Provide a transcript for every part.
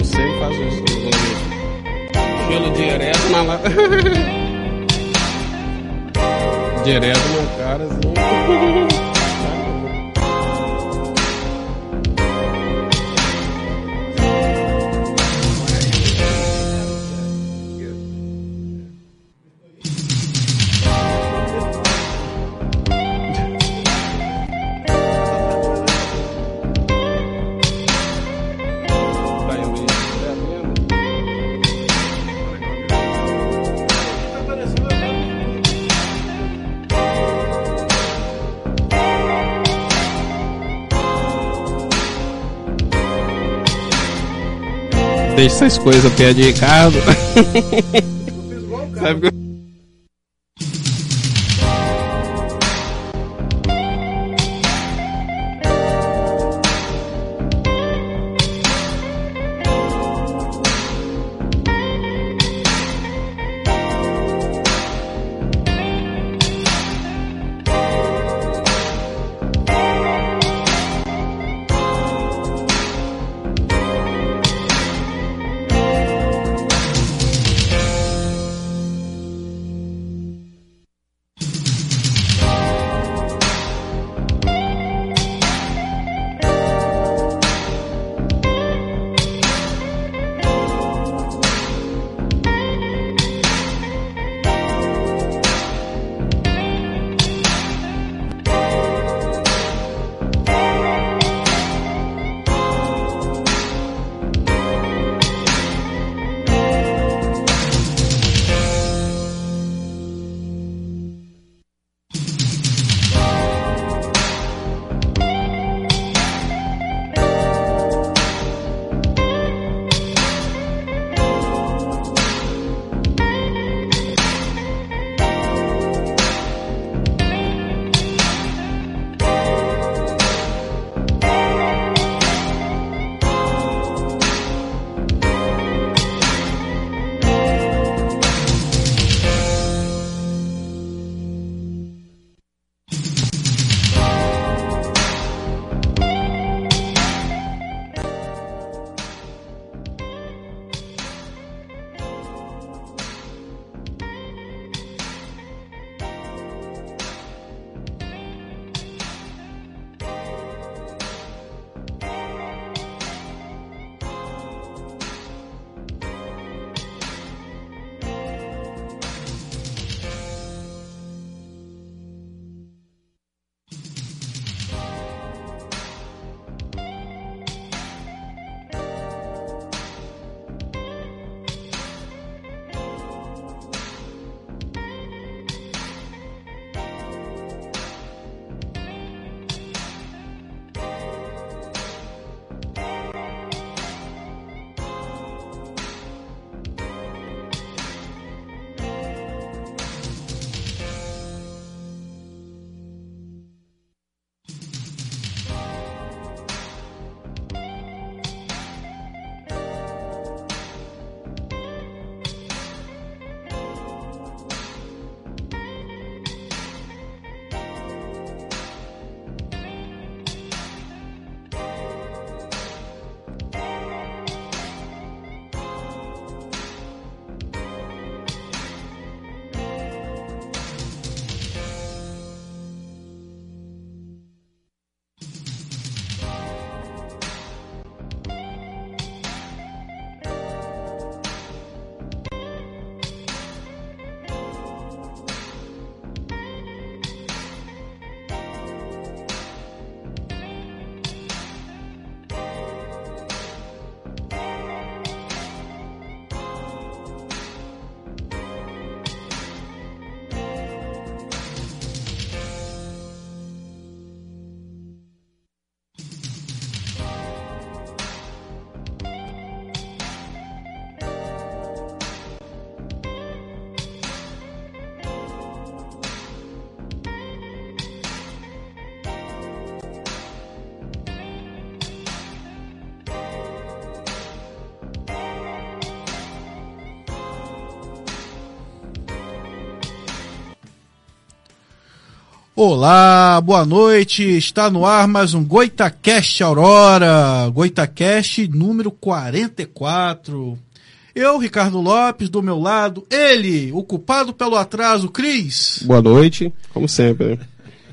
eu sempre faço isso. Estilo direto lá. direto no cara, assim. Deixa essas coisas perto de Ricardo. Sabe que Olá, boa noite. Está no ar mais um Goitacast Aurora. Goitacast número 44. Eu, Ricardo Lopes, do meu lado, ele, o culpado pelo atraso, Cris. Boa noite, como sempre.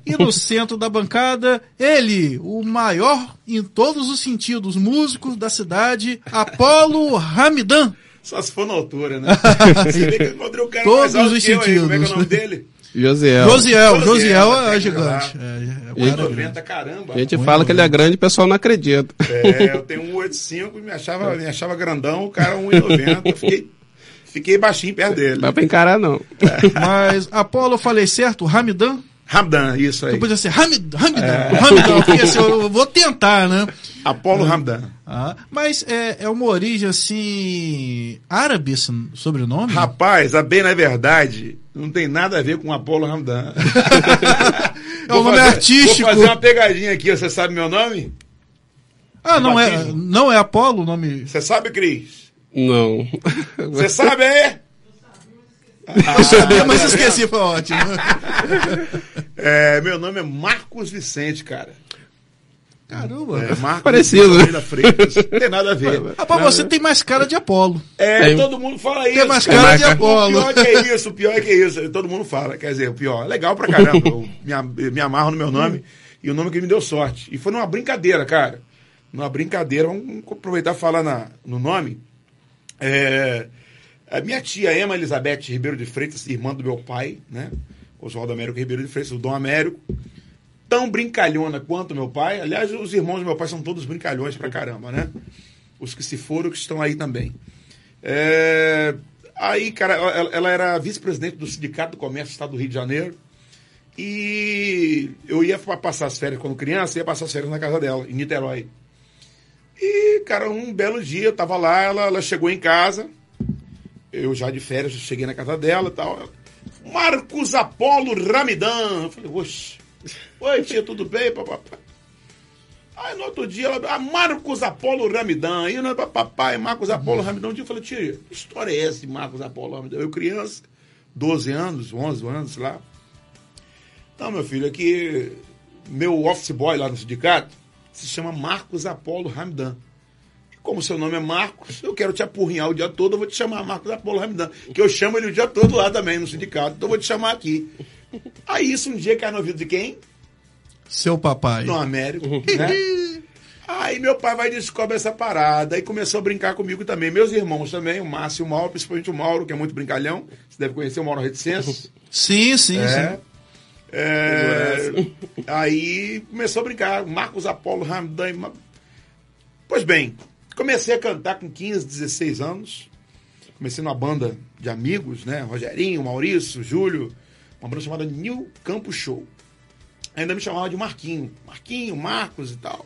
E no centro da bancada, ele, o maior em todos os sentidos, músico da cidade, Apolo Ramidan. Só se for na altura, né? Você vê que eu encontrei o cara Todos os eu aí. Como é que é o sentidos. nome dele? Josiel. Josiel, Josiel Josiel, é tá gigante. lá. É, é, é, 1,90, caramba. A gente fala que ele é grande e o pessoal não acredita. É, eu tenho 1,85 e me achava, me achava grandão, o cara 1,90. Eu Fiquei, fiquei baixinho perto dele. Não dá pra encarar, não. Mas, Apolo, eu falei certo? Ramidan? Ramdan, isso aí. Tu podia ser Hamid, Hamidão, Hamidão, porque assim, eu vou tentar, né? Apolo Ramdan. Ah, mas é, é uma origem assim. árabe esse sobrenome? Rapaz, a bem na verdade, não tem nada a ver com Apolo Ramdan. é um nome artístico. Vou fazer uma pegadinha aqui. Você sabe meu nome? Ah, não é, não é Apolo o nome. Você sabe, Cris? Não. Você sabe, é? Eu sabia, mas esqueci, foi ótimo. É, Meu nome é Marcos Vicente, cara. Caramba. É, Marcos Parecido. Freitas. Não tem nada a ver. Rapaz, você tem mais cara de Apolo. É, Tem- todo mundo fala isso. Tem mais cara. cara de marca. O Apolo. pior que é isso, o pior é que é isso. Todo mundo fala. Quer dizer, o pior. Legal pra caramba. Eu me, me amarro no meu nome e o nome que me deu sorte. E foi numa brincadeira, cara. Numa brincadeira. Vamos aproveitar e falar na, no nome. É, a minha tia Emma Elizabeth Ribeiro de Freitas, irmã do meu pai, né? Oswaldo Américo Ribeiro de Freitas, o Dom Américo. Tão brincalhona quanto meu pai. Aliás, os irmãos do meu pai são todos brincalhões pra caramba, né? Os que se foram, que estão aí também. É, Aí, cara, ela, era vice-presidente do Sindicato do Comércio do Estado do Rio de Janeiro. E eu ia passar as férias quando criança, ia passar as férias na casa dela, em Niterói. E, cara, um belo dia, eu tava lá, ela, ela chegou em casa, eu já de férias, cheguei na casa dela e tal. Marcos Apolo Ramidan. Eu falei, oxe, oi tia, tudo bem? Papapá. Aí no outro dia, ela, ah, Marcos Apolo Ramidan. Aí né, papai, Marcos Apolo Ramidan. Um dia eu falei, tia, que história é essa de Marcos Apolo Ramidan? Eu criança, 12 anos, 11 anos lá. Não, meu filho, aqui, meu office boy lá no sindicato se chama Marcos Apolo Ramidan. Como seu nome é Marcos, eu quero te apurrinhar o dia todo, eu vou te chamar Marcos Apolo Ramidan. Que eu chamo ele o dia todo lá também no sindicato, então eu vou te chamar aqui. Aí isso um dia cai no ouvido de quem? Seu papai. no Américo, né? Aí meu pai vai e descobre essa parada e começou a brincar comigo também. Meus irmãos também, o Márcio e o Mauro, principalmente o Mauro, que é muito brincalhão. Você deve conhecer o Mauro Reticêncio. Sim, sim, É. sim. É, aí começou a brincar, Marcos Apolo Ramdan. Ma- Pois bem, comecei a cantar com 15, 16 anos. Comecei numa banda de amigos, né? Rogerinho, Maurício, Júlio, uma banda chamada New Campo Show. Ainda me chamava de Marquinho. Marquinho, Marcos e tal.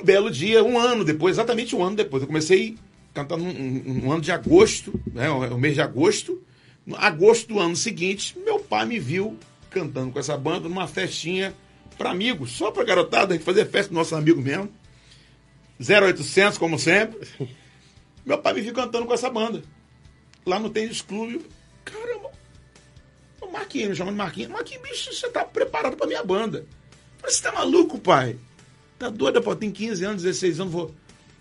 Um belo dia, um ano depois, exatamente um ano depois, eu comecei cantando um, um- um ano de agosto, né, o, o mês de agosto. No agosto do ano seguinte, meu pai me viu cantando com essa banda numa festinha para amigos, só para garotada, fazia festa dos nossos amigos mesmo. 0800, como sempre. Meu pai me viu cantando com essa banda. Lá no Tênis Clube. Caramba, o Marquinhos, me chamando de Marquinhos. Marquinhos, bicho, você tá preparado pra minha banda. Você tá maluco, pai? Tá doida, pô? Tem 15 anos, 16 anos, vou.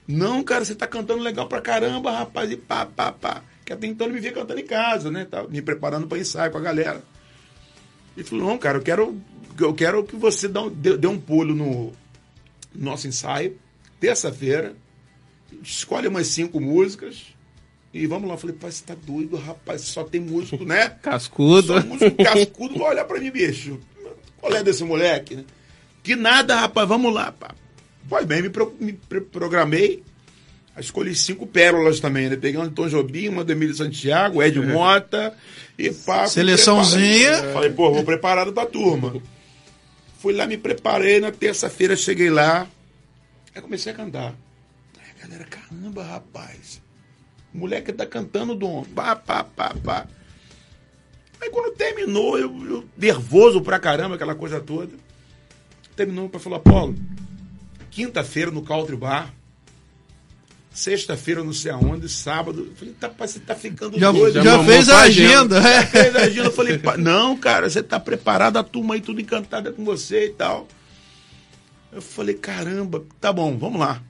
Não, cara, você tá cantando legal pra caramba, rapaz, e pá, pá, pá. Que até então ele me via cantando em casa, né? Tava me preparando pra ensaio com a galera. Ele falou, não, cara, eu quero, eu quero que você dê, dê, dê um pulo no nosso ensaio, terça-feira, escolhe umas cinco músicas e vamos lá. Eu falei, pai, você tá doido, rapaz, só tem músico, né? Cascudo. Só músico cascudo vai olhar pra mim, bicho. Qual é desse moleque, né? Que nada, rapaz, vamos lá, pá. Pois bem, me, pro- me programei. Escolhi cinco pérolas também, né? Peguei de Tom Jobim, uma do Emílio Santiago, Ed Mota e pá. Seleçãozinha. preparado. Falei, pô, vou preparado pra turma. Fui lá, me preparei, na terça-feira cheguei lá. Aí comecei a cantar. Aí a galera, caramba, rapaz. O moleque tá cantando, Dom. Pá, pá, pá, pá. Aí quando terminou, eu, eu nervoso pra caramba, aquela coisa toda. Terminou para falar, Paulo, quinta-feira no Country Bar, Sexta-feira, não sei aonde, sábado. Eu falei, tá, você tá ficando Já, doido. já mamou fez a agenda. agenda. é. Fez a agenda, eu falei, "Pai, não, cara, você tá preparado, a turma aí tudo encantada com você e tal. Eu falei, caramba, tá bom, vamos lá.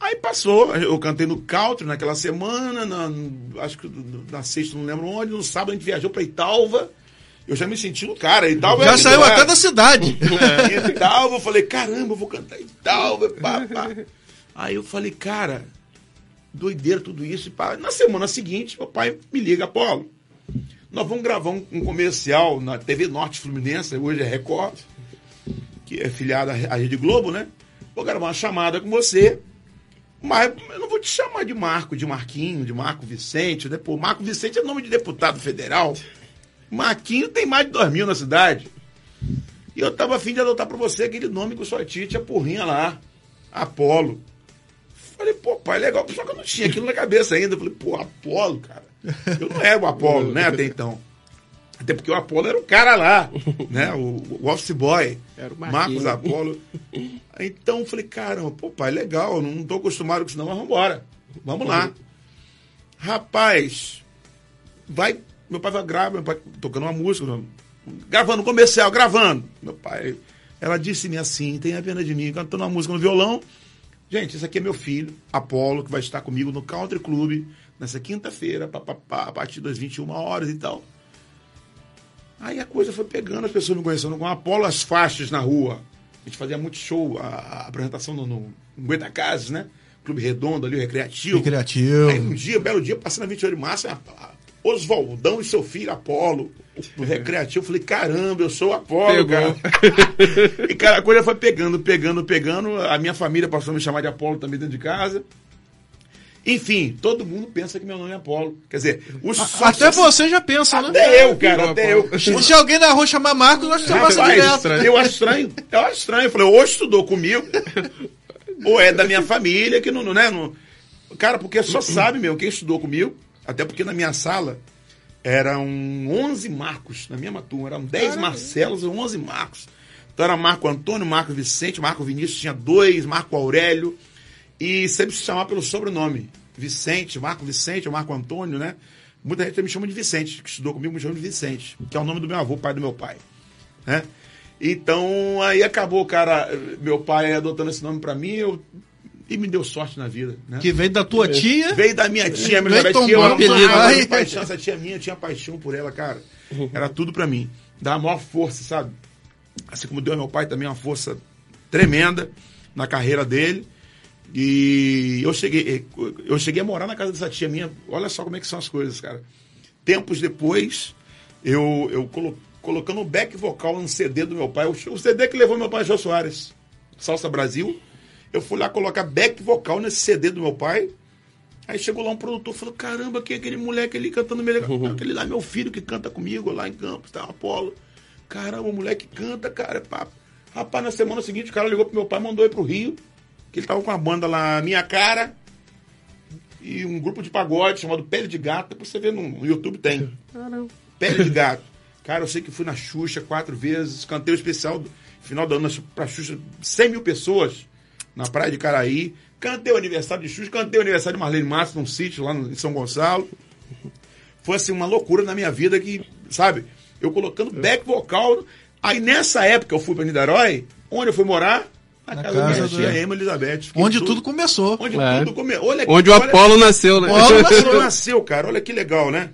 Aí passou, eu cantei no Country naquela semana, na- acho que na sexta, não lembro onde, no sábado a gente viajou pra Italva. Eu já me senti no cara, Italva Já é- saiu é- até da cidade. é, Italva, eu falei, caramba, eu vou cantar Italva, pá, pá. Aí eu falei, cara, doideira tudo isso. Pá. Na semana seguinte, meu pai me liga, Apolo, nós vamos gravar um, um comercial na TV Norte Fluminense, hoje é Record, que é filiada à Rede Globo, né? Vou gravar uma chamada com você, mas eu não vou te chamar de Marco, de Marquinho, de Marco Vicente, né? Pô, Marco Vicente é nome de deputado federal. Marquinho tem mais de dois mil na cidade. E eu tava afim de adotar pra você aquele nome com sua tia tinha porrinha lá. Apolo. Falei, pô, pai, legal. Só que eu não tinha aquilo na cabeça ainda. Falei, pô, Apolo, cara. Eu não era o Apolo, né, até então. Até porque o Apolo era o cara lá, né? O, o office boy. Era o Marcos. Apolo. Então eu falei, caramba, pô, pai, legal. Não tô acostumado com isso, não, mas vambora. Vamos lá. Rapaz, vai. Meu pai vai gravar, meu pai tocando uma música, gravando comercial, gravando. Meu pai, ela disse-me assim: tenha pena de mim, cantando uma música no violão. Gente, esse aqui é meu filho, Apolo, que vai estar comigo no Country Club nessa quinta-feira, a partir das 21 horas e tal. Aí a coisa foi pegando, as pessoas me conhecendo com Apolo, as faixas na rua. A gente fazia muito show, a, a apresentação no, no, no Goitacazes, né? Clube Redondo ali, o Recreativo. Recreativo. Aí um dia, um belo dia, passando a 28 de março, a- a- Oswaldão e seu filho Apolo, no Recreativo. Eu falei, caramba, eu sou o Apolo, Pegou. cara. e cara, a coisa foi pegando, pegando, pegando. A minha família passou a me chamar de Apolo também dentro de casa. Enfim, todo mundo pensa que meu nome é Apolo. Quer dizer, os Até você já pensa, né? Até eu, cara, até eu. Se, alguém na rua chamar Marcos, eu acho que você passa direto. eu acho estranho. Eu acho estranho. Eu falei, ou estudou comigo, ou é da minha família, que não, não, né? Não... Cara, porque só sabe, meu, quem estudou comigo, até porque na minha sala eram 11 Marcos, na mesma turma, eram 10 Marcelos e 11 Marcos. Então era Marco Antônio, Marco Vicente, Marco Vinícius tinha dois, Marco Aurélio, e sempre se chamava pelo sobrenome. Vicente, Marco Vicente, ou Marco Antônio, né? Muita gente me chama de Vicente, que estudou comigo me chama de Vicente, que é o nome do meu avô, pai do meu pai né? Então, aí acabou, cara, meu pai adotando esse nome pra mim, eu... e me deu sorte na vida, né? Que veio da tua tia. Veio da minha tia, minha tomando tia, eu de paixão, essa tia minha, eu tinha paixão por ela, cara. Era tudo pra mim. Dá a maior força, sabe? Assim como deu ao meu pai também uma força tremenda na carreira dele. E eu cheguei, eu cheguei a morar na casa dessa tia minha. Olha só como é que são as coisas, cara. Tempos depois, eu, eu colo, colocando o back vocal no CD do meu pai, o, CD que levou meu pai Jô Soares, Salsa Brasil. Eu fui lá colocar back vocal nesse CD do meu pai. Aí chegou lá um produtor e falou: Caramba, que é aquele moleque ali cantando meio legal. Aquele lá é meu filho que canta comigo lá em Campos, tá? Apolo. Caramba, o moleque canta, cara. Pá. Rapaz, na semana seguinte o cara ligou pro meu pai, mandou ir pro Rio, que ele tava com uma banda lá, Minha Cara, e um grupo de pagode chamado Pele de Gato. Depois você vê no, YouTube, tem. Pele de Gato. Cara, eu sei que fui na Xuxa quatro vezes, cantei o especial do final do ano pra Xuxa, 100 mil pessoas na praia de Caraí. Cantei o aniversário de Xuxa, cantei o aniversário de Marlene Matos num sítio lá em São Gonçalo. Foi assim uma loucura na minha vida que, sabe, eu colocando back vocal. Aí nessa época eu fui pra Niterói, onde eu fui morar? Na, Na casa, da minha casa Emma Elizabeth. Onde tudo começou. Onde É. tudo começou. Olha, Onde o olha- Apolo nasceu, né? Apolo Apolo nasceu. nasceu, cara. Olha que legal, né?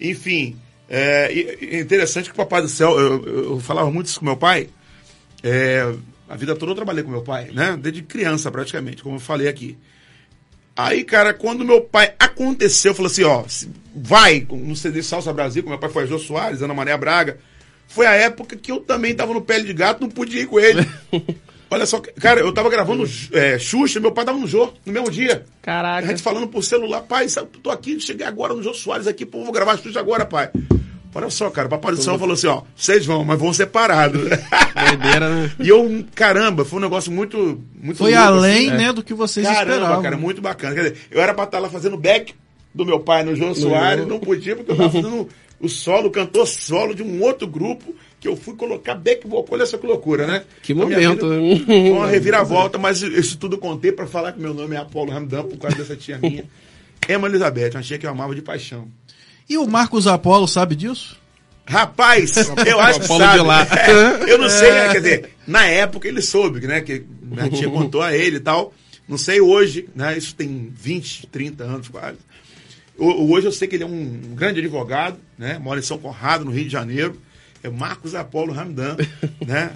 Enfim, é, é interessante que o Papai do Céu, eu, eu- eu falava muito isso com meu pai. É, a vida toda eu trabalhei com meu pai, né? Desde criança, praticamente, como eu falei aqui. Aí, cara, quando meu pai aconteceu, falou assim, ó, vai no CD Salsa Brasil, com meu pai foi a Jô Soares, Ana Maria Braga. Foi a época que eu também tava no pele de gato, não pude ir com ele. Olha só, cara, eu tava gravando é, Xuxa, meu pai tava no Jô, no mesmo dia. A Caraca. gente falando por celular, pai, sabe, tô aqui, cheguei agora no Jô Soares aqui, pô, vou gravar Xuxa agora, pai. Olha só, cara, o Papai do Céu falou assim, ó, vocês vão, mas vão separados. Doideira, né? e eu, caramba, foi um negócio muito, muito Foi louco, além, assim. né, do que vocês Caramba, esperavam. cara, muito bacana. Quer dizer, eu era pra estar lá fazendo back do meu pai no João Soares, não podia, porque eu tava fazendo o solo, o cantor solo de um outro grupo, que eu fui colocar back vocal. Olha só que loucura, né? Que A momento. vida Foi uma reviravolta, mas isso tudo eu contei pra falar que meu nome é Apolo Ramdan por causa dessa tia minha. Emma Elizabeth, uma tia que eu amava de paixão. E o Marcos Apolo sabe disso? Rapaz, eu acho que Apolo sabe. de lá. É, eu não sei, né, quer dizer, na época ele soube, né? Que minha tia contou a ele e tal. Não sei hoje, né? Isso tem 20, 30 anos quase. Hoje eu sei que ele é um grande advogado, né? Mora em São Conrado, no Rio de Janeiro. É Marcos Apolo Ramdan, né?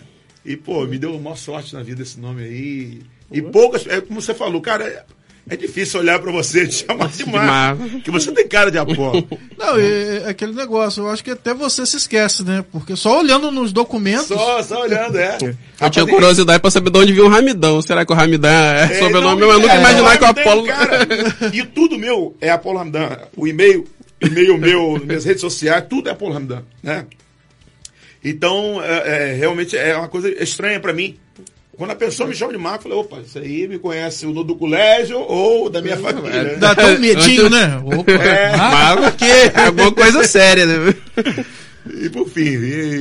E, pô, me deu uma sorte na vida esse nome aí. E poucas, é como você falou, cara, é, é difícil olhar pra você e te chamar de Marcos. Porque você tem cara de Apolo. Não, é, é aquele negócio, eu acho que até você se esquece, né? Porque só olhando nos documentos. Só, só olhando, é. Eu tinha Rapaz, curiosidade pra saber de onde viu o Ramidão. Será que o Ramidão é, É, sobrenome? não, eu nunca é, imaginar que o Apolo. cara, e tudo meu é Apolo Ramdan. O e-mail, e-mail meu, minhas redes sociais, tudo é Apolo Ramdan, né? Então, é, é, realmente é uma coisa estranha pra mim. Quando a pessoa me chama de Marco, eu falei, opa, isso aí me conhece ou do colégio ou da minha família. né? Dá até um medinho, né? Opa, É. Marcos, Mas é alguma coisa séria, né? E por fim,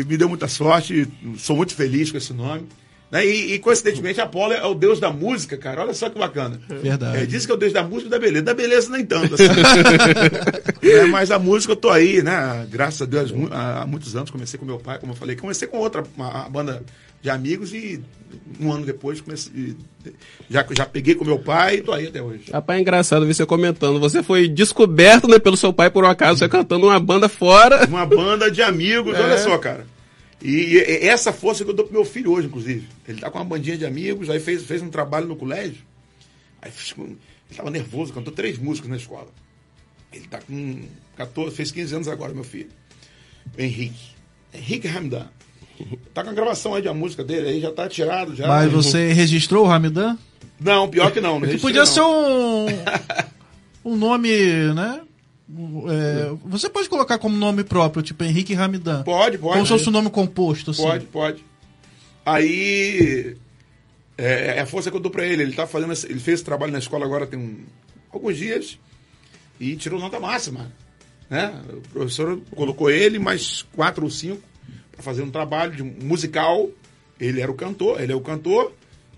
me deu muita sorte, sou muito feliz com esse nome. Né? E, e, coincidentemente, Apolo é o deus da música, cara. Olha só que bacana. Verdade. É, diz que é o deus da música e da beleza. Da beleza nem tanto. assim. É, mas a música eu tô aí, né? Graças a Deus, há muitos anos comecei com meu pai, como eu falei. Comecei com outra uma, uma banda de amigos e um ano depois comecei. Já, já peguei com meu pai e tô aí até hoje. Rapaz, é engraçado ver você comentando. Você foi descoberto né, pelo seu pai, por um acaso, você cantando uma banda fora. Uma banda de amigos, É. olha só, cara. E, e essa força que eu dou pro meu filho hoje, inclusive. Ele tá com uma bandinha de amigos, aí fez, fez um trabalho no colégio. Aí ele tava nervoso, cantou três músicas na escola. Ele tá com 14, fez 15 anos agora, meu filho. O Henrique. Henrique Hamdan. Tá com a gravação aí de uma música dele, aí já tá tirado já. Mas você registrou o Ramidan? Não, pior que não. não registrei, podia não. ser um, um nome, né? É, você pode colocar como nome próprio, tipo Henrique Ramidan. Pode, pode. Como se fosse um nome composto, assim. Pode, pode. Aí é, é a força que eu dou pra ele. Ele tá fazendo, esse- ele fez esse trabalho na escola agora tem um- alguns dias e tirou nota máxima, né? O professor colocou ele mais quatro ou cinco para fazer um trabalho de musical. Ele era o cantor, ele é o cantor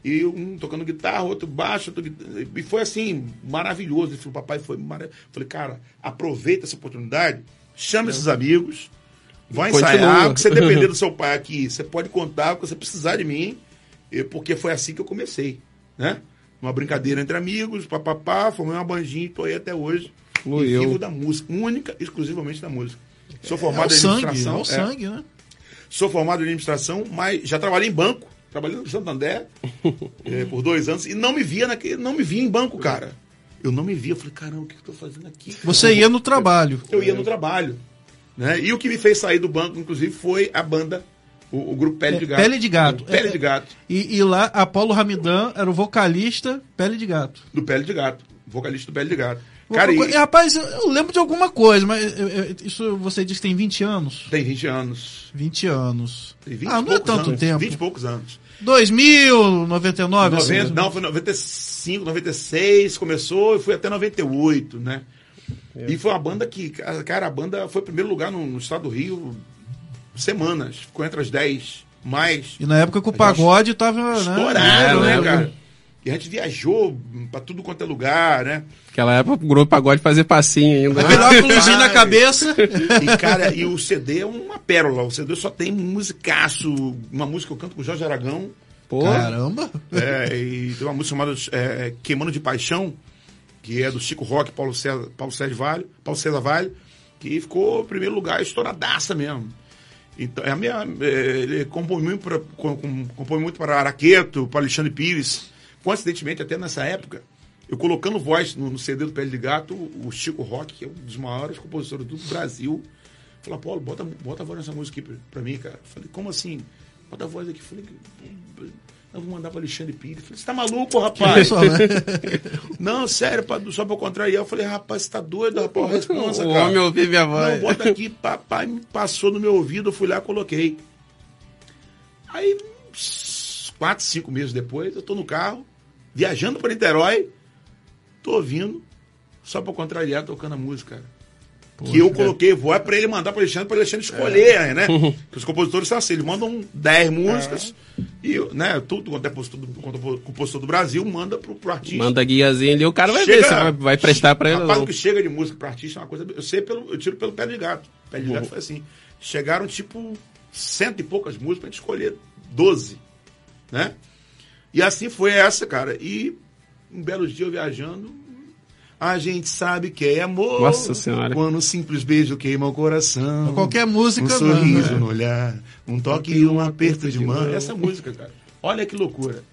e um tocando guitarra, outro baixo, outro e foi assim maravilhoso. Ele falou, papai, foi maravilhoso. Falei, cara, aproveita essa oportunidade, chama esses amigos. Vai Continua. ensaiar, porque você depender do seu pai aqui, você pode contar, quando você precisar de mim, porque foi assim que eu comecei, né? Uma brincadeira entre amigos, papapá, formei uma bandinha e tô aí até hoje. Fluiu. Vivo da música, única, exclusivamente da música. Sou É formado o em sangue, é administração. o é. sangue, né? Sou formado em administração, mas já trabalhei em banco, trabalhei no Santander é, por dois anos e não me via naquele, não me via em banco, cara. Eu não me via, eu falei, caramba, o que eu tô fazendo aqui? cara? Você ia no trabalho. Eu ia no trabalho. Né? E o que me fez sair do banco, inclusive, foi a banda, o, o grupo Pele de É, Gato. Pele de Gato. Pele É, de Gato. E, e lá, Apolo Ramidan era o vocalista Pele de Gato. Do Pele de Gato. Vocalista do Pele de Gato. Cara, E, rapaz, eu- lembro de alguma coisa, mas eu- eu- isso você disse que tem 20 anos? tem 20 anos. 20 anos. Tem 20 ah, não é tanto anos. tempo. 20 e poucos anos. 2000, 99, assim, 90, não, foi 95, 96, começou e foi até 98, né? E foi uma banda que, cara, a banda foi primeiro lugar no, no estado do Rio semanas. Ficou entre as 10 mais E na época que o pagode tava, né? estourado, né, né, cara? E a gente viajou pra tudo quanto é lugar, né? Naquela época o grupo pagode fazia passinho ainda. Aquele óculosinho na Vai. cabeça. E, cara, e o CD é uma pérola. O CD só tem musicaço. Uma música que eu canto com o Jorge Aragão. Pô, Caramba. É, e tem uma música chamada é, Queimando de Paixão, que é do Chico Rock, Paulo César, Paulo César Vale, Paulo César Vale, que ficou em primeiro lugar, estouradaça mesmo. Então, é a minha, é, ele compõe muito para compõe muito para Araqueto, para Alexandre Pires. Coincidentemente, até nessa época, eu colocando voz no, no CD do Pele de Gato, o Chico Rock, que é um dos maiores compositores do Brasil, falou, Paulo, bota, bota a voz nessa música aqui pra, pra mim, cara. Falei, como assim? Bota a voz aqui. Falei, eu vou mandar para Alexandre Pires. Falei, você tá maluco, rapaz? Pessoal, né? Não, sério, pra, só pra contrariar. Eu falei, rapaz, você tá doido, rapaz? Responsa, o cara. homem ouviu minha Não, voz. bota aqui, papai me passou no meu ouvido, eu fui lá e coloquei. Aí, uns quatro, cinco meses depois, eu tô no carro, viajando para Niterói, tô ouvindo, só pra contrariar, tocando a música, cara. que eu coloquei voz para ele mandar para Alexandre, para Alexandre escolher, né? Que os compositores são assim, eles mandam 10 músicas e, né, tudo quanto é compositor do, quanto é compositor do Brasil manda pro, pro artista. Manda guiazinha ali, o cara vai Chega- ver se vai, vai prestar pra ele Rapaz, o que chega de música para artista é uma coisa, eu sei pelo, eu tiro pelo pé de gato. Pé de gato foi assim, chegaram tipo cento e poucas músicas pra gente escolher 12, né? E assim foi essa, cara. E um belo dia eu viajando, a gente sabe que é amor. Nossa Senhora. Quando um simples beijo queima o coração. Qualquer música, Um sorriso né? no olhar, um toque e um aperto de mão. Essa música, cara. Olha que loucura.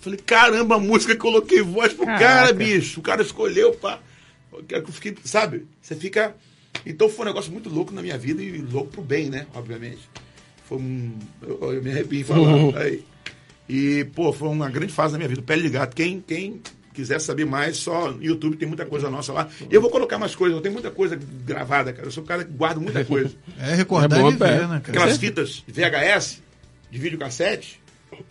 Falei, caramba, a música coloquei voz pro Caraca. cara, bicho. O cara escolheu, pá. Eu fiquei, sabe? Você fica. Então foi um negócio muito louco na minha vida e louco pro bem, né? Obviamente. Foi um. Eu, eu me arrepio em falar. Aí. E, pô, foi uma grande fase da minha vida. Pele de gato. Quem, quem quiser saber mais, só no YouTube tem muita coisa nossa lá. E eu vou colocar mais coisas. Eu tenho muita coisa gravada, cara. Eu sou um cara que guarda muita coisa. É recordar É bom, e viver, né, cara? Aquelas fitas VHS, de videocassete,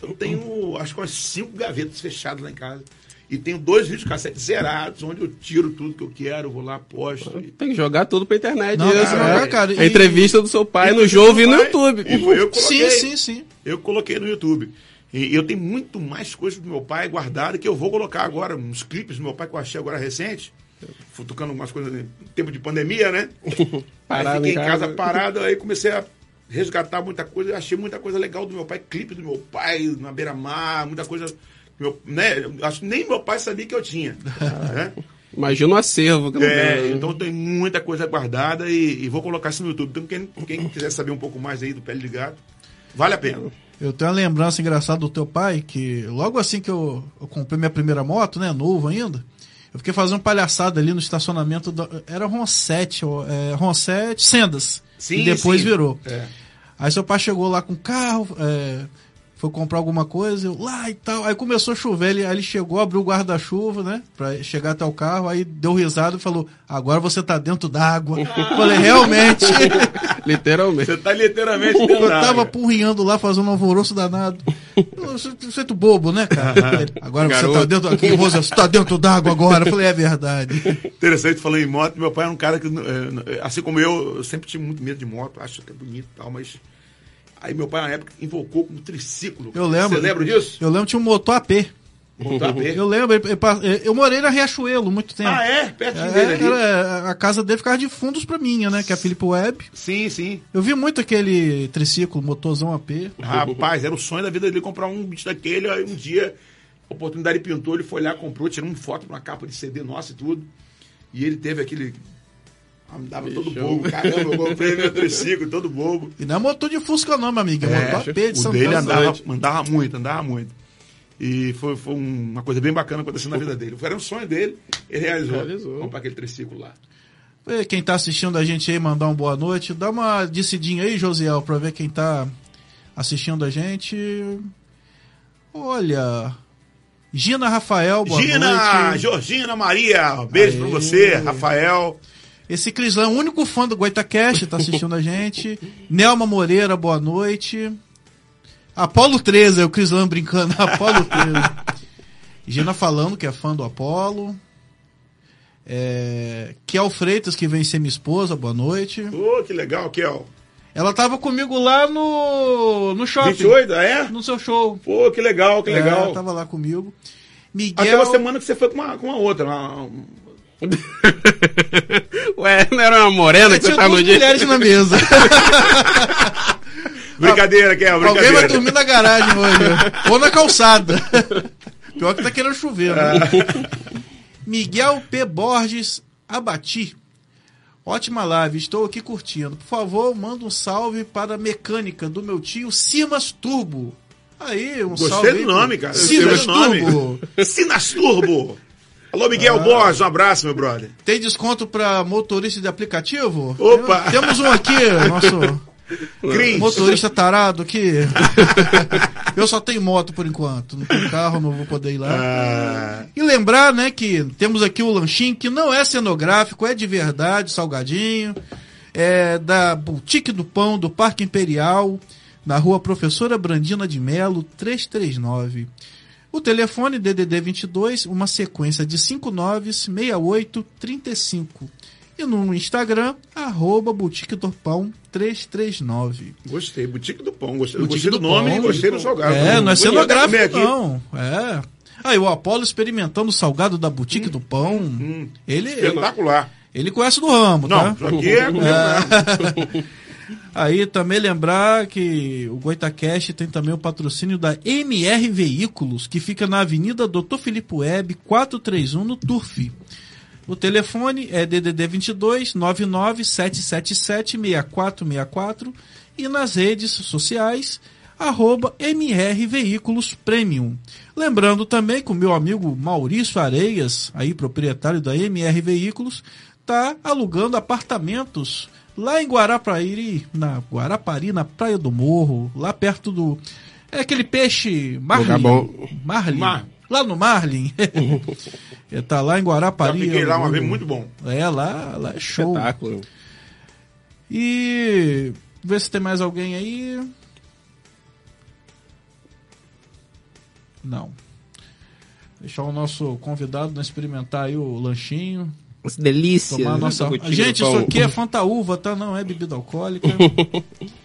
eu tenho acho que umas cinco gavetas fechadas lá em casa. E tenho dois videocassetes zerados, onde eu tiro tudo que eu quero, vou lá, posto. e- Tem que jogar tudo pra internet. Não, isso, cara, né? é, cara, A e- entrevista do seu pai no jogo e no. YouTube. E foi eu que coloquei. Sim, sim, sim. Eu coloquei no YouTube. E eu tenho muito mais coisas do meu pai guardada que eu vou colocar agora, uns clipes do meu pai que eu achei agora recente. Fui tocando algumas coisas em tempo de pandemia, né? Parado aí fiquei em casa parado, aí comecei a resgatar muita coisa. Achei muita coisa legal do meu pai, clipe do meu pai, na beira-mar, muita coisa. Meu, né? Acho que nem meu pai sabia que eu tinha. né? Imagina o acervo. que É, tem. então tem muita coisa guardada e, e vou colocar isso no YouTube. Então quem, quem quiser saber um pouco mais aí do Pele de Gato, vale a pena. Eu tenho uma lembrança engraçada do teu pai, que logo assim que eu, eu comprei minha primeira moto, né, novo ainda, eu fiquei fazendo palhaçada ali no estacionamento, da, era Ron7, ó, é, Ron7, Sendas, Sim, e depois sim. virou. É. Aí seu pai chegou lá com o carro, é, foi comprar alguma coisa, eu lá e tal. Aí começou a chover, ele, aí ele chegou, abriu o guarda-chuva, né? Pra chegar até o carro, aí deu risada e falou: Agora você tá dentro d'água. Falei, realmente. Literalmente. Você tá literalmente Eu dentro da tava porrinhando lá, fazendo um alvoroço danado. Eu sou feito bobo, né, cara? Agora você tá Garoto. dentro aqui, Rosa, você tá dentro d'água agora. Eu falei, é verdade. Interessante, falando em moto, meu pai era um cara que, eh, assim como eu, eu sempre tive muito medo de moto, acho até bonito e tal, mas. Aí meu pai, na época, invocou com um triciclo. Eu lembro. Você lembra disso? Eu lembro tinha um motor AP. Voltar a ver. Eu lembro, eu morei na Riachuelo muito tempo. Ah, é? Perto É, dele ali. era- a casa dele ficava de fundos pra minha, né? Que é a Felipe Web. Sim, sim. Eu vi muito aquele triciclo, motorzão AP. Rapaz, era o sonho da vida dele comprar um bicho daquele. Aí um dia, a oportunidade pintou, ele foi lá, comprou, tirou uma foto pra uma capa de CD nossa e tudo. E ele teve aquele. Andava todo Bichão. bobo. Caramba, eu comprei meu triciclo, todo bobo. E não é motor de Fusca, não, meu amigo. É, motor AP de o São dele andava, andava muito, andava muito. E foi, foi um- uma coisa bem bacana acontecendo na vida dele. Era um sonho dele, ele realizou. Realizou. Comprar aquele triciclo lá. Quem tá assistindo a gente aí, mandar uma boa noite. Dá uma descidinha aí, Josiel, pra ver quem tá assistindo a gente. Olha. Gina Rafael, boa Gina, noite. Georgina Maria, um beijo pra Aê. você, Rafael. Esse Crislã, o único fã do Goitacast, tá assistindo a gente. Nelma Moreira, boa noite. Apolo 13, é o Crislã brincando. Apolo 13. Gina falando que é fã do Apolo. É... Kel Freitas, que vem ser minha esposa, boa noite. Ô, que legal, Kel. Ela tava comigo lá no, no shopping. 28, ah, é? No seu show. Pô, que legal, que É, legal. tava lá comigo. Miguel. Aquela semana que você foi com uma, com uma outra. uma- Ué, não era uma morena que Tinha você tá no dia? mulheres na mesa. Brincadeira, Kel, Alguém vai brincadeira. dormir na garagem hoje. Ou na calçada. Pior que tá querendo chover, né? Miguel P. Borges Abati. Ótima live, estou aqui curtindo. Por favor, manda um salve para a mecânica do meu tio Simas Turbo. Aí, um salve. Gostei do nome, cara. Gostei Simas. Turbo. Sinas Turbo. Alô, Miguel Ah. Borges, um abraço, meu brother. Tem desconto para motorista de aplicativo? Opa! Tem- Temos um aqui, nosso Cris. motorista tarado aqui. Eu só tenho moto por enquanto. Não tenho carro, não vou poder ir lá. Ah, E lembrar, né, que temos aqui o lanchinho que não é cenográfico, é de verdade, salgadinho. É da Boutique do Pão, do Parque Imperial, na rua Professora Brandina de Melo, 339. O telefone DDD 22, uma sequência de 59 68 35. E no Instagram, arroba Boutique do Pão 339. Gostei, Boutique do Pão. Gostei, Boutique gostei do, do nome Pão, e gostei do salgado. É, não é cenográfico, aqui. não. É. Aí o Apolo experimentando o salgado da Boutique do Pão. Ele, ele, Espetacular. ele conhece do ramo, Não, tá? isso aqui é comigo mesmo. Aí também lembrar que o Goitacast tem também o patrocínio da MR Veículos, que fica na Avenida Doutor Filipe Web, 431, no Turf. O telefone é DDD 22 99 777 6464 e nas redes sociais arroba MR Veículos Premium. Lembrando também que o meu amigo Maurício Areias, aí proprietário da MR Veículos, tá alugando apartamentos lá em Guarapari, na Guarapari, na Praia do Morro, lá perto do é aquele peixe Marlin. Marlin. Mar- Lá no Marlin. Ele tá lá em Já Guarapari. fiquei lá uma vez, muito bom. É, lá, lá é show. Espetáculo. E ver se tem mais alguém aí. Não. Deixar o nosso convidado experimentar aí o lanchinho. Nossa, delícia. Tomar a nossa. Gente, isso aqui é fantaúva, tá? Não é bebida alcoólica.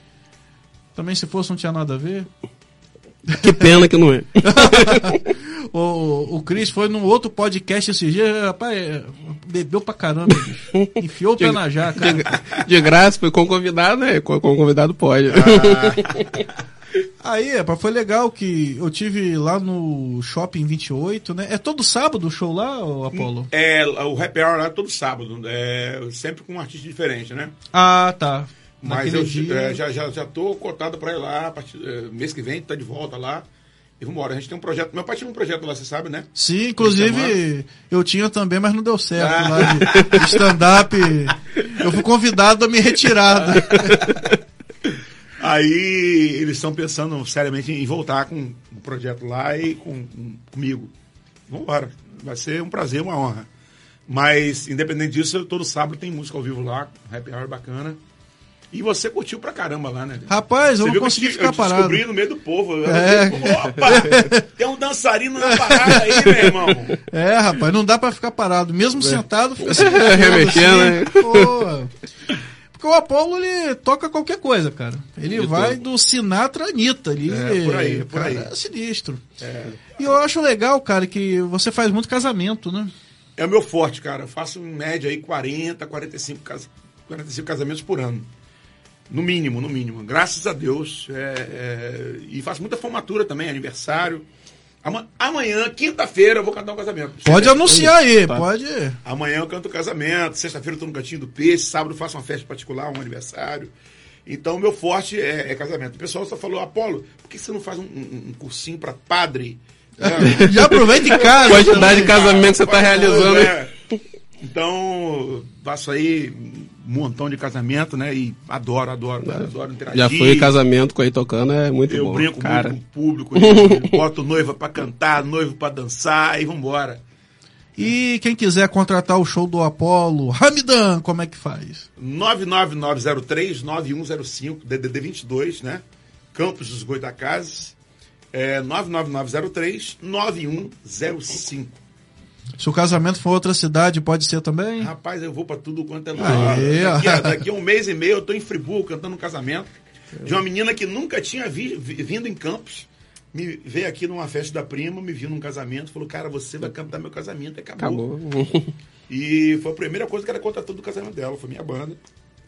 Também se fosse não tinha nada a ver. Que pena que não é. O, o Cris foi num outro podcast esse dia, rapaz, é, bebeu pra caramba, bicho. Enfiou o pé na jaca. De graça, foi com convidado, né? Com, com convidado pode. Aí, rapaz, foi legal que eu tive lá no Shopping 28, né? É todo sábado o show lá, Apolo? É, o happy hour lá é todo sábado. É, sempre com um artista diferente, né? Ah, tá. Mas Naquele eu dia. é, já, já, já tô cotado pra ir lá. A partir, é, mês que vem, tá de volta lá. E vambora. A gente tem um projeto. Meu pai tinha um projeto lá, você sabe, né? Sim, inclusive eu tinha também, mas não deu certo Ah. lá de, de stand-up. Eu fui convidado a me retirar. Aí eles estão pensando seriamente em voltar com o projeto lá e com, com- comigo. Vambora. Vai ser um prazer, uma honra. Mas, independente disso, eu- todo sábado tem música ao vivo lá, happy hour bacana. E você curtiu pra caramba lá, né? Rapaz, eu Você não viu que consegui eu te- ficar eu parado. descobri no meio do povo. Eu É. falei, Opa! Tem um dançarino na parada aí, meu irmão. É, rapaz, não dá pra ficar parado. Mesmo sentado, fica se Remexendo, né? Pô. Porque o Apolo, ele toca qualquer coisa, cara. Ele De vai tudo. do Sinatra à Anitta. Ele, É, por aí, por cara, aí. É sinistro. E eu acho legal, cara, que você faz muito casamento, né? É o meu forte, cara. Eu faço em média aí 40, 45, cas... 45 casamentos por ano. No mínimo, no mínimo. Graças a Deus. É, é, E faço muita formatura também, aniversário. Ama- Amanhã, quinta-feira, eu vou cantar um casamento. Pode Você- anunciar aí, Tá. pode. Amanhã eu canto casamento, sexta-feira eu tô no Cantinho do Peixe, sábado eu faço uma festa particular, um aniversário. Então o meu forte é, é casamento. O pessoal só falou, Apolo, por que você não faz um, um- um cursinho para padre? É, Já aproveita em casa. Quantidade de casamento que você tá Faz realizando. coisa, é. Então, faço aí um montão de casamento, né? E adoro, adoro, cara, adoro interagir. Já foi casamento com aí tocando, é muito Eu bom. brinco cara. muito com o público, eu boto noiva pra cantar, noivo pra dançar e vambora. E quem quiser contratar o show do Apolo, Ramidan, como é que faz? 99903-9105, DDD 22, né? Campos dos Goitacazes. É 99903-9105. Se o casamento for outra cidade, pode ser também? Rapaz, eu vou pra tudo quanto é lugar. Daqui, a, daqui a um mês e meio eu tô em Friburgo cantando um casamento de uma menina que nunca tinha vi- vi- vindo em Campos. Me veio aqui numa festa da prima, me viu num casamento, falou, cara, você vai cantar meu casamento. Acabou. Acabou. E foi a primeira coisa que ela contratou do casamento dela, foi minha banda.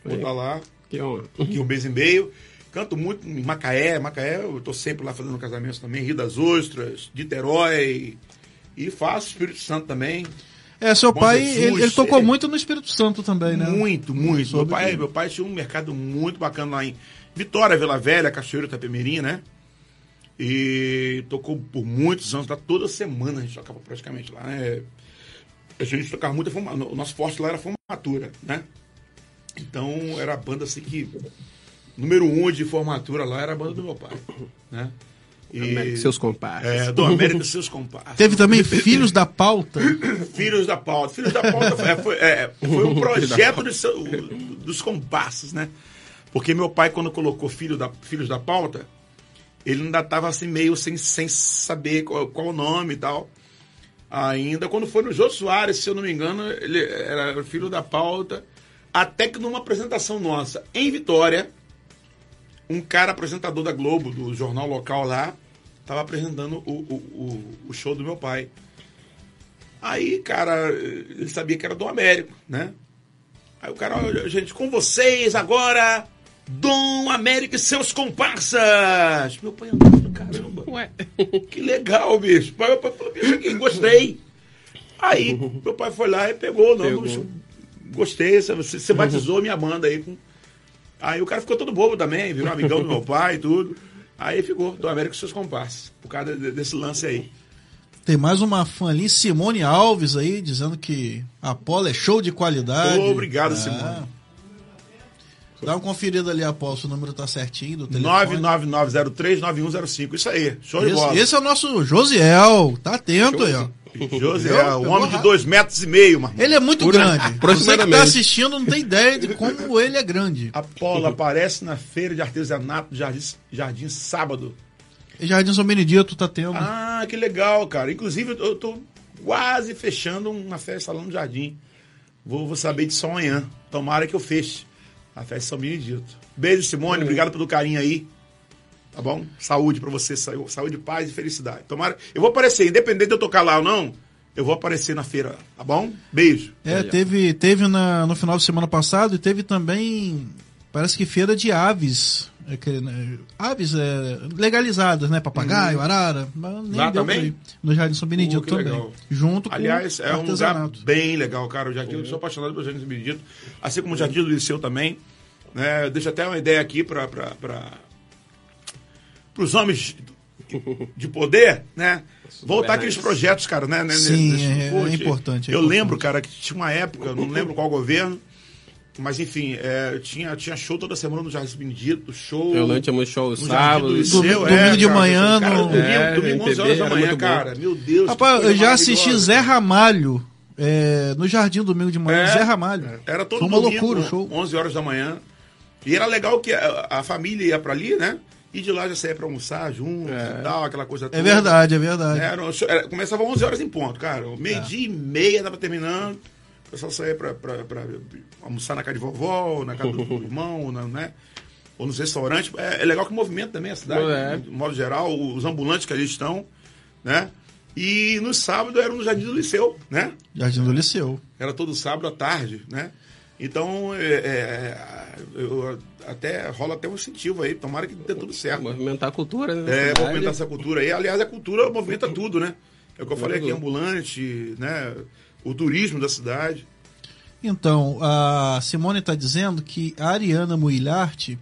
Vou estar lá, que honra. aqui um mês e meio. Canto muito em Macaé, Macaé, eu tô sempre lá fazendo casamentos também, Rio das Ostras, Niterói. E faço Espírito Santo também. É, seu Bom pai, Jesus, ele, ele tocou é. muito no Espírito Santo também, né? Muito, muito. Meu pai, meu pai tinha um mercado muito bacana lá em Vitória, Vila Velha, Cachoeiro, Itapemirim, né? E tocou por muitos anos, lá toda semana a gente tocava praticamente lá, né? A gente tocava muito, o nosso forte lá era formatura, né? Então era a banda assim que. Número um de formatura lá era a banda do meu pai, né? E, Seus comparsas. é, do América seus comparsas. Teve também Filhos da Pauta. Filhos da Pauta. Filhos da Pauta foi, foi- é, foi um projeto dos, dos compassos, né? Porque meu pai, quando colocou filho da, Filhos da Pauta, ele ainda estava assim meio sem, sem saber qual, qual o nome e tal. Ainda quando foi no Jô Soares, se eu não me engano, ele era filho da pauta. Até que numa apresentação nossa em Vitória, um cara apresentador da Globo, do jornal local lá, estava apresentando o, o, o, show do meu pai. Aí, cara, ele sabia que era do Américo, né? Aí o cara, olha, gente, com vocês agora, Dom Américo e seus comparsas. Meu pai andando, caramba. Ué. Que legal, bicho. Meu pai falou, bicho, aqui, gostei. Aí, meu pai foi lá e pegou o nome Pegou. bicho. Gostei, você, você batizou minha banda aí. Com... Aí o cara ficou todo bobo também, virou amigão do meu pai e tudo. Aí ficou, do América e seus comparsas, por causa de- desse lance aí. Tem mais uma fã ali, Simone Alves aí, dizendo que a Apolo é show de qualidade. Obrigado, Ah. Simone. Dá uma conferida ali, Apolo, se o número tá certinho do telefone. 999039105. Isso aí, show de bola. Esse, esse é o nosso Josiel, tá atento aí, ó. José, Viu? um homem de dois metros e meio, mano. Ele é muito Por- grande. Você que aproximadamente. tá assistindo não tem ideia de como ele é grande. Apolo aparece na feira de artesanato do Jardim, Jardim sábado. E Jardim São Benedito tá tendo. Ah, que legal, cara. Inclusive, eu tô quase fechando uma festa lá no Jardim. Vou, vou saber disso amanhã. Tomara que eu feche a festa de São Benedito. Beijo, Simone. Obrigado pelo carinho aí. Tá bom? Saúde pra você. sa- Saúde, paz e felicidade. Tomara. Eu vou aparecer, independente de eu tocar lá ou não, eu vou aparecer na feira. Tá bom? Beijo. É, teve, teve na, no final de semana passado e teve também, parece que feira de aves. É que, né, aves é, legalizadas, né? Papagaio, arara. Mas nem Uhum. Lá deu também? pra ir. No Jardim São Benedito que também. legal. Junto com Aliás, é o um lugar bem legal, cara. O Jardim, eu sou apaixonado pelo Jardim do Benedito, assim como o Jardim do Liceu também. Né? Deixa até uma ideia aqui para os homens de poder, né? Voltar aqueles projetos, cara, né? né, Sim, nesse- é- é importante, é eu importante. lembro, cara, que tinha uma época, não lembro qual governo, mas enfim, é, tinha, tinha show toda semana no Jardim do Benedito, show. Eu lembro, tinha muito show no sábado. do Liceu, Domingo- é, domingo de cara, manhã cara, no- domingo, É, domingo 11 horas da manhã, bom. cara. Meu Deus. Rapaz, eu já assisti. Zé Ramalho é, no Jardim domingo de manhã. É. Zé Ramalho. Era todo Foi uma domingo, loucura o show. 11 horas da manhã. E era legal que a, a família ia pra ali, né? E de lá já saía pra almoçar juntos e tal, aquela coisa toda. É verdade, é verdade. Era, era, começava 11 horas em ponto, cara. Meio-dia e meia tava terminando. O pessoal saía pra almoçar na casa de vovó, na casa do, do irmão, na- né? Ou nos restaurantes. É, é legal que movimenta também a cidade, É. de modo geral, os ambulantes que ali estão, né? E no sábado era no Jardim do Liceu, né? Jardim do Liceu. Era todo sábado à tarde, né? Então, é, é, eu- até rola até um incentivo aí, tomara que dê tudo certo. Movimentar a cultura, né? É, movimentar essa cultura aí. Aliás, a cultura movimenta tudo, né? É o que eu falei aqui, ambulante, né? O turismo da cidade. Então, a Simone está dizendo que a Ariana Muilarte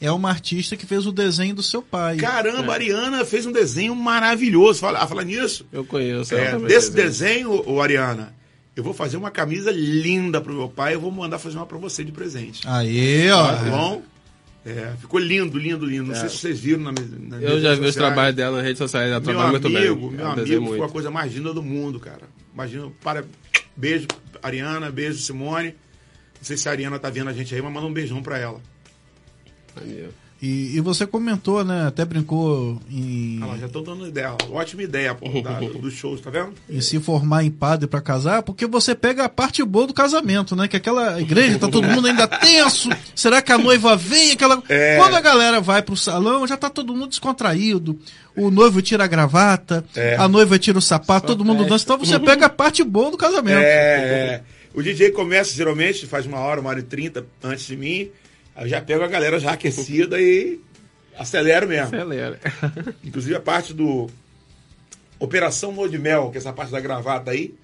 é uma artista que fez o desenho do seu pai. Caramba, a Ariana fez um desenho maravilhoso. Fala, ah, fala nisso. Eu conheço. É, desse desenho, ô, Ariana, eu vou fazer uma camisa linda pro meu pai. Eu vou mandar fazer uma pra você de presente. Aí, ó. Tá bom? É, ficou lindo, lindo, lindo. Não sei se vocês viram na, nas Eu redes já vi os trabalhos dela nas redes sociais. Ela Meu trabalha muito bem. amigo, meu Ela amigo, muito. a coisa mais linda do mundo, cara. Imagina, para. Beijo, Ariana, beijo, Simone. Não sei se a Ariana tá vendo a gente aí, mas manda um beijão pra ela. Maneiro. E, e você comentou, né? Até brincou em, Ah já tô dando ideia. Ótima ideia, pô, da- dos shows, tá vendo? em se formar em padre para casar, porque você pega a parte boa do casamento, né? Que aquela igreja tá todo mundo ainda tenso. Será que a noiva vem? Aquela... É. Quando a galera vai pro salão, já tá todo mundo descontraído. O noivo tira a gravata, É. a noiva tira o sapato, todo mundo dança. Então você pega a parte boa do casamento. É, o DJ começa geralmente, faz uma hora, uma hora e trinta antes de mim. Aí eu já pego a galera já aquecida e acelero mesmo. Acelera. Inclusive a parte do Operação Lua de Mel, que é essa parte da gravata aí,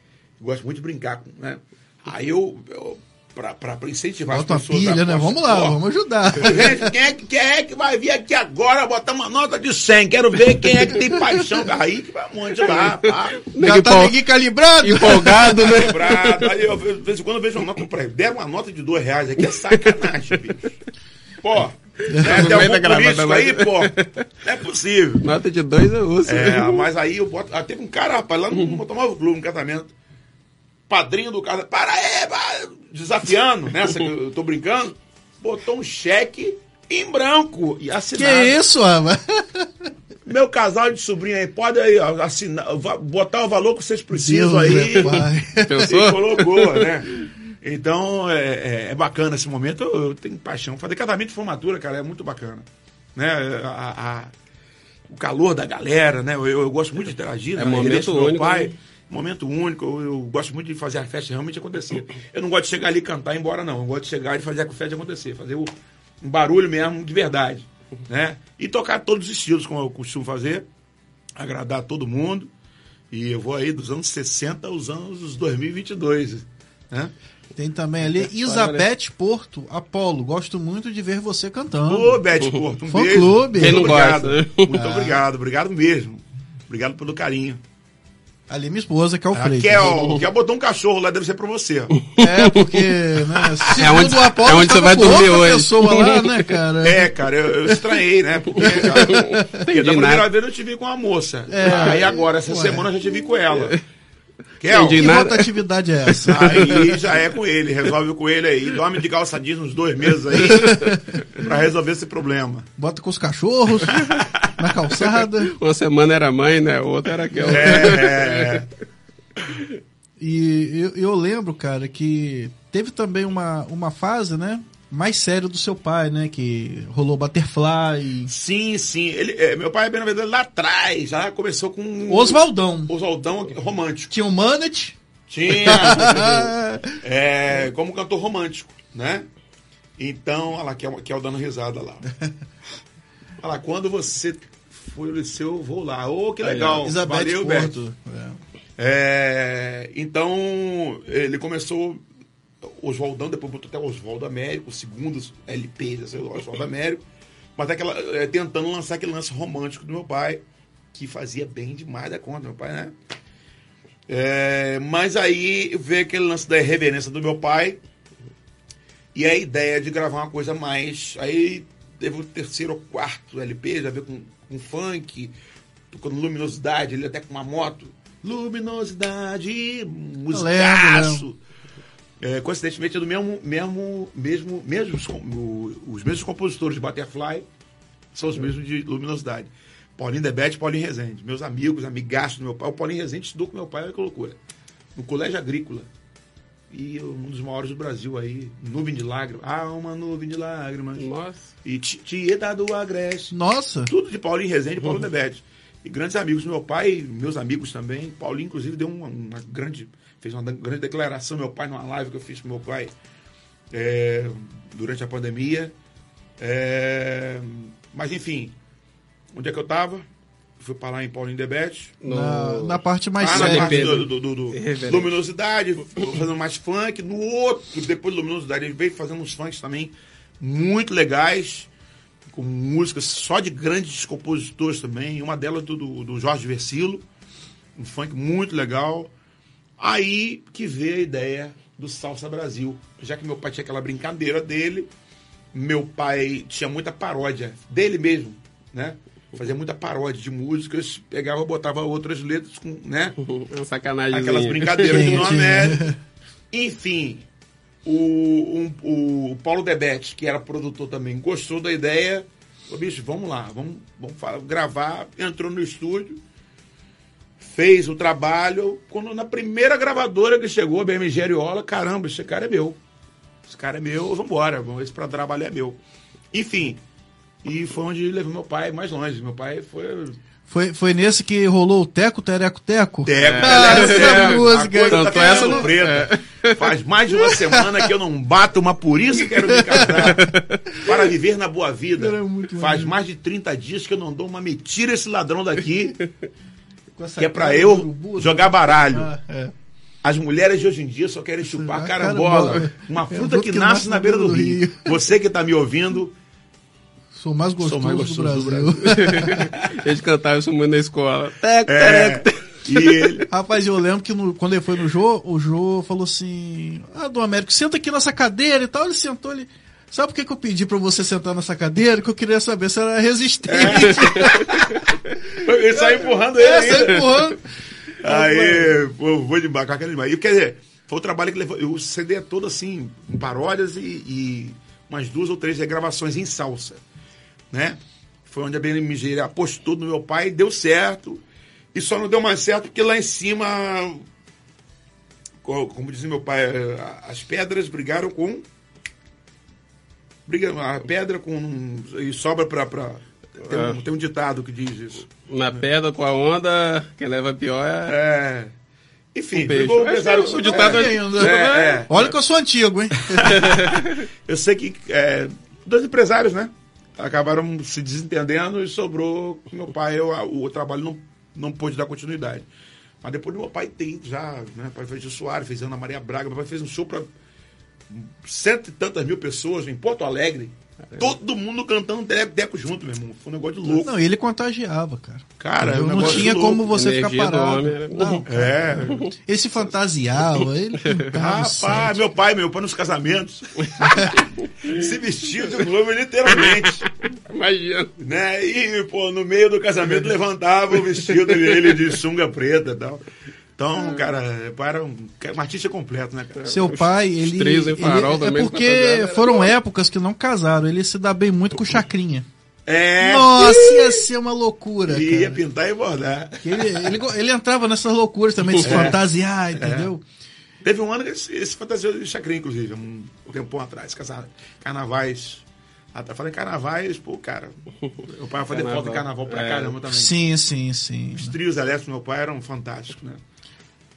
eu gosto muito de brincar com, né? Aí eu, eu pra incentivar Bota as pessoas... pilha, a- né? Vamos lá, Ó, vamos ajudar. Gente, quem é, que- quem é que vai vir aqui agora botar uma nota de 100? Quero ver quem é que tem paixão. Aí que vai um monte lá, pá. Já tá ninguém calibrado? Empolgado, né? Quebrado. Aí eu, de vez em quando eu vejo uma nota, pô, deram uma nota de dois reais aqui, é sacanagem, bicho. Pô, No tem algum político mas- aí, pô? Não é possível. Nota de dois eu uso. É, mas aí eu boto. Ah, teve um cara, rapaz, lá no Motomóvel Clube, no casamento. Padrinho do casamento. Para aí, vai, desafiando, nessa que eu tô brincando. Botou um cheque em branco e Que assinado. isso, rapaz? Meu casal de sobrinho aí, pode aí, ó, assinar, botar o valor que vocês precisam Deus aí. E colocou, né? Então, é, é- é bacana esse momento. Eu, eu tenho paixão. Fazer casamento de formatura, cara, é muito bacana. Né? A- a- o calor da galera, né? Eu, eu gosto muito de interagir. É né? momento do meu único, Pai, né? Momento único. Eu, eu gosto muito de fazer a festa realmente acontecer. Eu não gosto de chegar ali e cantar e ir embora, não. Eu gosto de chegar e fazer a festa acontecer. Fazer o, um barulho mesmo de verdade. Né? E tocar todos os estilos, como eu costumo fazer. Agradar todo mundo. E eu vou aí dos anos 60 aos anos 2022. Né? Tem também ali Isabete Porto, Apolo. Gosto muito de ver você cantando. Ô, Bete Porto, um Fã beijo. clube. Quem não obrigado. gosta? Muito obrigado, obrigado mesmo. Obrigado pelo carinho. Ali minha esposa, que é o Freitas. Raquel, Raquel botou um cachorro lá, deve ser pra você. É, porque, né, segundo É onde- o Apolo, é onde você vai dormir hoje. pessoa lá, né, cara? É, cara, eu, eu estranhei, né? Porque, cara, porque da primeira nada. vez eu te vi com uma moça. É. Aí agora, essa Ué. semana eu já te vi com ela. Kel, Entendi. Que nada. rotatividade é essa? aí já é com ele, resolve com ele aí. Dorme de calça jeans uns dois meses aí pra resolver esse problema. Bota com os cachorros na calçada. Uma semana era mãe, né? Outra era aquela. É, E eu, eu lembro, cara, que teve também uma, uma fase, né? Mais séria do seu pai, né? Que rolou Butterfly. sim, sim. Ele, é, meu pai, na verdade, lá atrás, já começou com Oswaldão. Oswaldão romântico. Tinha o Manet. Tinha. é, como cantor romântico, né? Então, olha lá, que é, que é o dando risada lá. Olha lá, quando você foi ao liceu, eu vou lá. Ô, que legal. Isabete Valeu. Porto. É. É, então, ele começou Oswaldão, depois botou até Oswaldo Américo, o segundo LP desse Oswaldo Américo, mas aquela, é, tentando lançar aquele lance romântico do meu pai, que fazia bem demais da conta, meu pai, né? É, mas aí veio aquele lance da irreverência do meu pai e a ideia de gravar uma coisa mais. Aí teve o terceiro ou quarto LP, já veio com, com funk, tocando luminosidade, ele até com uma moto. Luminosidade, musicaço. É, coincidentemente é do mesmo, mesmo, mesmo, mesmos, os mesmos compositores de Butterfly são os mesmos de Luminosidade. Paulinho Debete e Paulinho Rezende. Meus amigos, amigaços do meu pai. O Paulinho Rezende estudou com meu pai, olha que loucura. No Colégio Agrícola. E um dos maiores do Brasil aí, Nuvem de Lágrimas. Ah, uma nuvem de lágrimas. Nossa. E Ti- Tieta do Agreste. Nossa. Tudo de Paulinho Rezende e Paulo Debete. E grandes amigos do meu pai, meus amigos também. Paulinho, inclusive, deu uma, uma grande. fez uma grande declaração, meu pai, numa live que eu fiz com meu pai é, durante a pandemia. É, mas enfim, onde é que eu tava? Fui para lá em Paulinho Debete. No... Na, na parte mais Ah, na séria. parte Pedro. do, do- do- Irreverente. luminosidade, fazendo mais funk. No outro, depois de luminosidade, ele veio fazendo uns funks também muito legais, com músicas só de grandes compositores também. Uma delas do, do, Jorge Versilo, um funk muito legal. Aí que veio a ideia do Salsa Brasil. Já que meu pai tinha aquela brincadeira dele, meu pai tinha muita paródia dele mesmo, né? Fazia muita paródia de músicas, pegava, botava outras letras com, né? Sacanagem. Aquelas brincadeiras de. América. Enfim, o, um- o Paulo Debete, que era produtor também, gostou da ideia. Falou, bicho, vamos lá, vamos, vamos gravar. Entrou no estúdio, fez o trabalho. Quando na primeira gravadora que chegou, a BMG Ariola, caramba, esse cara é meu. Esse cara é meu, vambora, esse pra trabalho é meu. Enfim, e foi onde levou meu pai mais longe. Meu pai foi Foi, foi nesse que rolou o Teco, Tereco, Teco? Teco, Ah, Teco, essa Teco. música. A coisa Tanto tá essa não- preta. Faz mais de uma semana que eu não bato uma por isso quero me casar. Para viver na boa vida. Faz mais de 30 dias que eu não dou uma me tira esse ladrão daqui, que é pra cara eu urubu, jogar baralho. Ah, é. As mulheres de hoje em dia só querem chupar Ah, carambola. carambola. Uma É, fruta que, nasce na beira do rio. Você que tá me ouvindo, Sou mais gostoso, Sou mais gostoso do do Brasil. Eles cantavam isso muito na escola. Teco, é, tereco. E ele, Rapaz, eu lembro que no- quando ele foi no Jô, o Jô falou assim: Ah, do Américo, senta aqui nessa cadeira e tal. Ele sentou ele. Sabe por que, que eu pedi pra você sentar nessa cadeira? Que eu queria saber se era resistente. ele saiu empurrando ele É, ainda. sai empurrando. Aí, pô, vou de macaco demais. E quer dizer, foi o trabalho que levou. O CD é todo assim, com paródias e, e umas duas ou três regravações em salsa. Né? Foi onde a BMG apostou no meu pai, deu certo. E só não deu mais certo porque lá em cima, co- como dizia meu pai, eh, as pedras brigaram com. Briga, a pedra com. E sobra pra. pra tem, um, É. tem um ditado que diz isso. Na pedra com a onda, quem leva pior é. É. Enfim, Um Acho que pesaram- o ditado é- é, é. Olha que eu sou antigo, hein? Eu sei que é, dois empresários, né? Acabaram se desentendendo e sobrou com meu pai. Eu, o trabalho não, não pôde dar continuidade. Mas depois meu pai ido já, né? Meu pai fez Gil Soares, fez Ana Maria Braga, meu pai fez um show para cento e tantas mil pessoas em Porto Alegre. Todo mundo cantando teco junto, meu irmão. Foi um negócio de louco. Não, ele contagiava, cara. Cara, é um não tinha louco. como você Energia ficar do parado. homem era- Não, É. ele se fantasiava, ele. Rapaz, meu pai, meu pai nos casamentos. se vestia de globo literalmente. Imagina. né? E, pô, no meio do casamento levantava o vestido dele de sunga preta e tal. Então, cara, pai era um, um artista completo, né, cara? Seu pai, Os ele. três em ele- farol é também, porque foram bom. épocas que não casaram. Ele se dá bem muito com Chacrinha. É. Nossa, ia ser uma loucura. Ia Cara. pintar e bordar. Ele, ele, ele entrava nessas loucuras também de se fantasiar, entendeu? Teve um ano que esse, fantasiou de chacrinha, inclusive, um tempo atrás. Casar, carnavais. Até falei carnavais, pô, cara. Meu pai Carnaval. foto de carnaval pra É. caramba também. Sim, sim, sim. Os trios elétricos do meu pai eram fantásticos, né?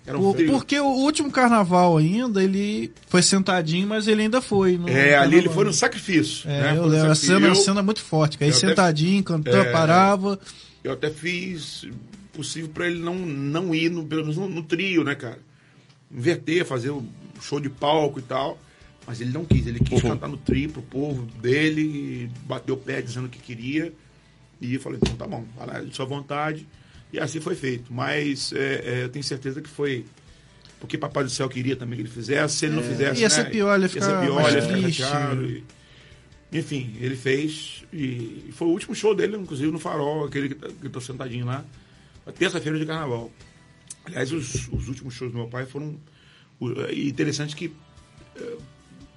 Eram O- trios. porque o último carnaval ainda, ele foi sentadinho, mas ele ainda foi. no É, ali ele foi no sacrifício. É, né? eu lembro, a cena, a Eu- cena muito forte. Aí até- sentadinho, cantando, É. parava. Eu até fiz possível pra ele não, não ir, no, pelo menos no, no trio, né, cara? Inverter, fazer o show de palco e tal. Mas ele não quis, ele quis Uhum. cantar no trio pro povo dele, bateu o pé dizendo que queria. E eu falei, então tá bom, vai lá, de sua vontade. E assim foi feito. Mas é, é, eu tenho certeza que foi porque Papai do Céu queria também que ele fizesse. Se ele não fizesse. ia né, ser pior, ele ia ia ficar ser pior, mais ele ia triste. chateado. E- enfim, ele fez e foi o último show dele, inclusive no Farol, aquele que, tá- tô sentadinho lá, terça-feira de carnaval. Aliás, os, os últimos shows do meu pai foram. E interessante que eh,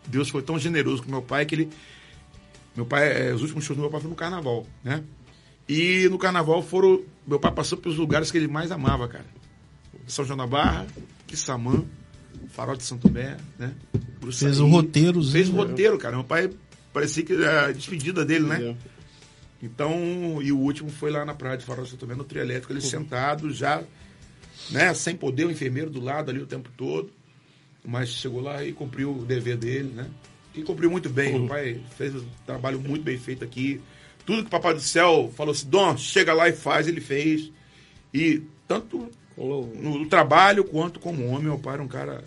Deus foi tão generoso com meu pai que ele. Meu pai, eh, os últimos shows do meu pai foram no carnaval, né? E no carnaval foram. Meu pai passou pelos lugares que ele mais amava, cara. São João da Barra, Quissamã, Farol de Santo Tomé, né? Fez o roteirozinho. Fez o roteiro, cara. Meu pai parecia que era a despedida dele, né? Então, e o último foi lá na praia de Farol de Santo Tomé, no trio elétrico, ele sentado já, né, sem poder, o enfermeiro do lado ali o tempo todo. Mas chegou lá e cumpriu o dever dele, né? E cumpriu muito bem. Meu pai fez um trabalho muito bem feito aqui. Tudo que o Papai do Céu falou assim, Dom, chega lá e faz, ele fez. E tanto no trabalho quanto como homem, meu pai era um cara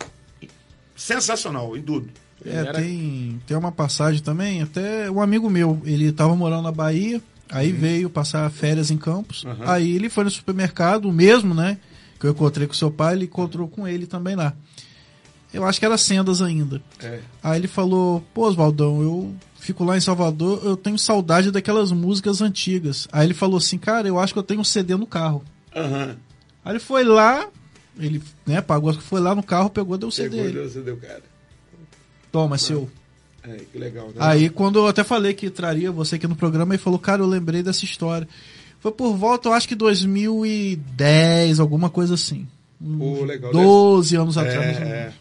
sensacional em tudo. É, Era- tem, tem uma passagem também, até um amigo meu, ele tava morando na Bahia, aí veio passar férias em Campos, Uhum. aí ele foi no supermercado, o mesmo, né, que eu encontrei com seu pai, ele encontrou com ele também lá. Eu acho que era Sendas ainda. É. Aí ele falou, pô Oswaldão, eu fico lá em Salvador, eu tenho saudade daquelas músicas antigas. Aí ele falou assim, cara, eu acho que eu tenho um CD no carro. Aham. Aí ele foi lá, ele né, pagou, foi lá no carro, pegou, deu o CD. Pegou, Ele, Deus, deu, cara. Toma, seu. É, que legal. Né? Aí quando eu até falei que traria você aqui no programa, ele falou, cara, eu lembrei dessa história. Foi por volta, eu acho que 2010, alguma coisa assim. Pô, legal. 12 anos atrás. É, é.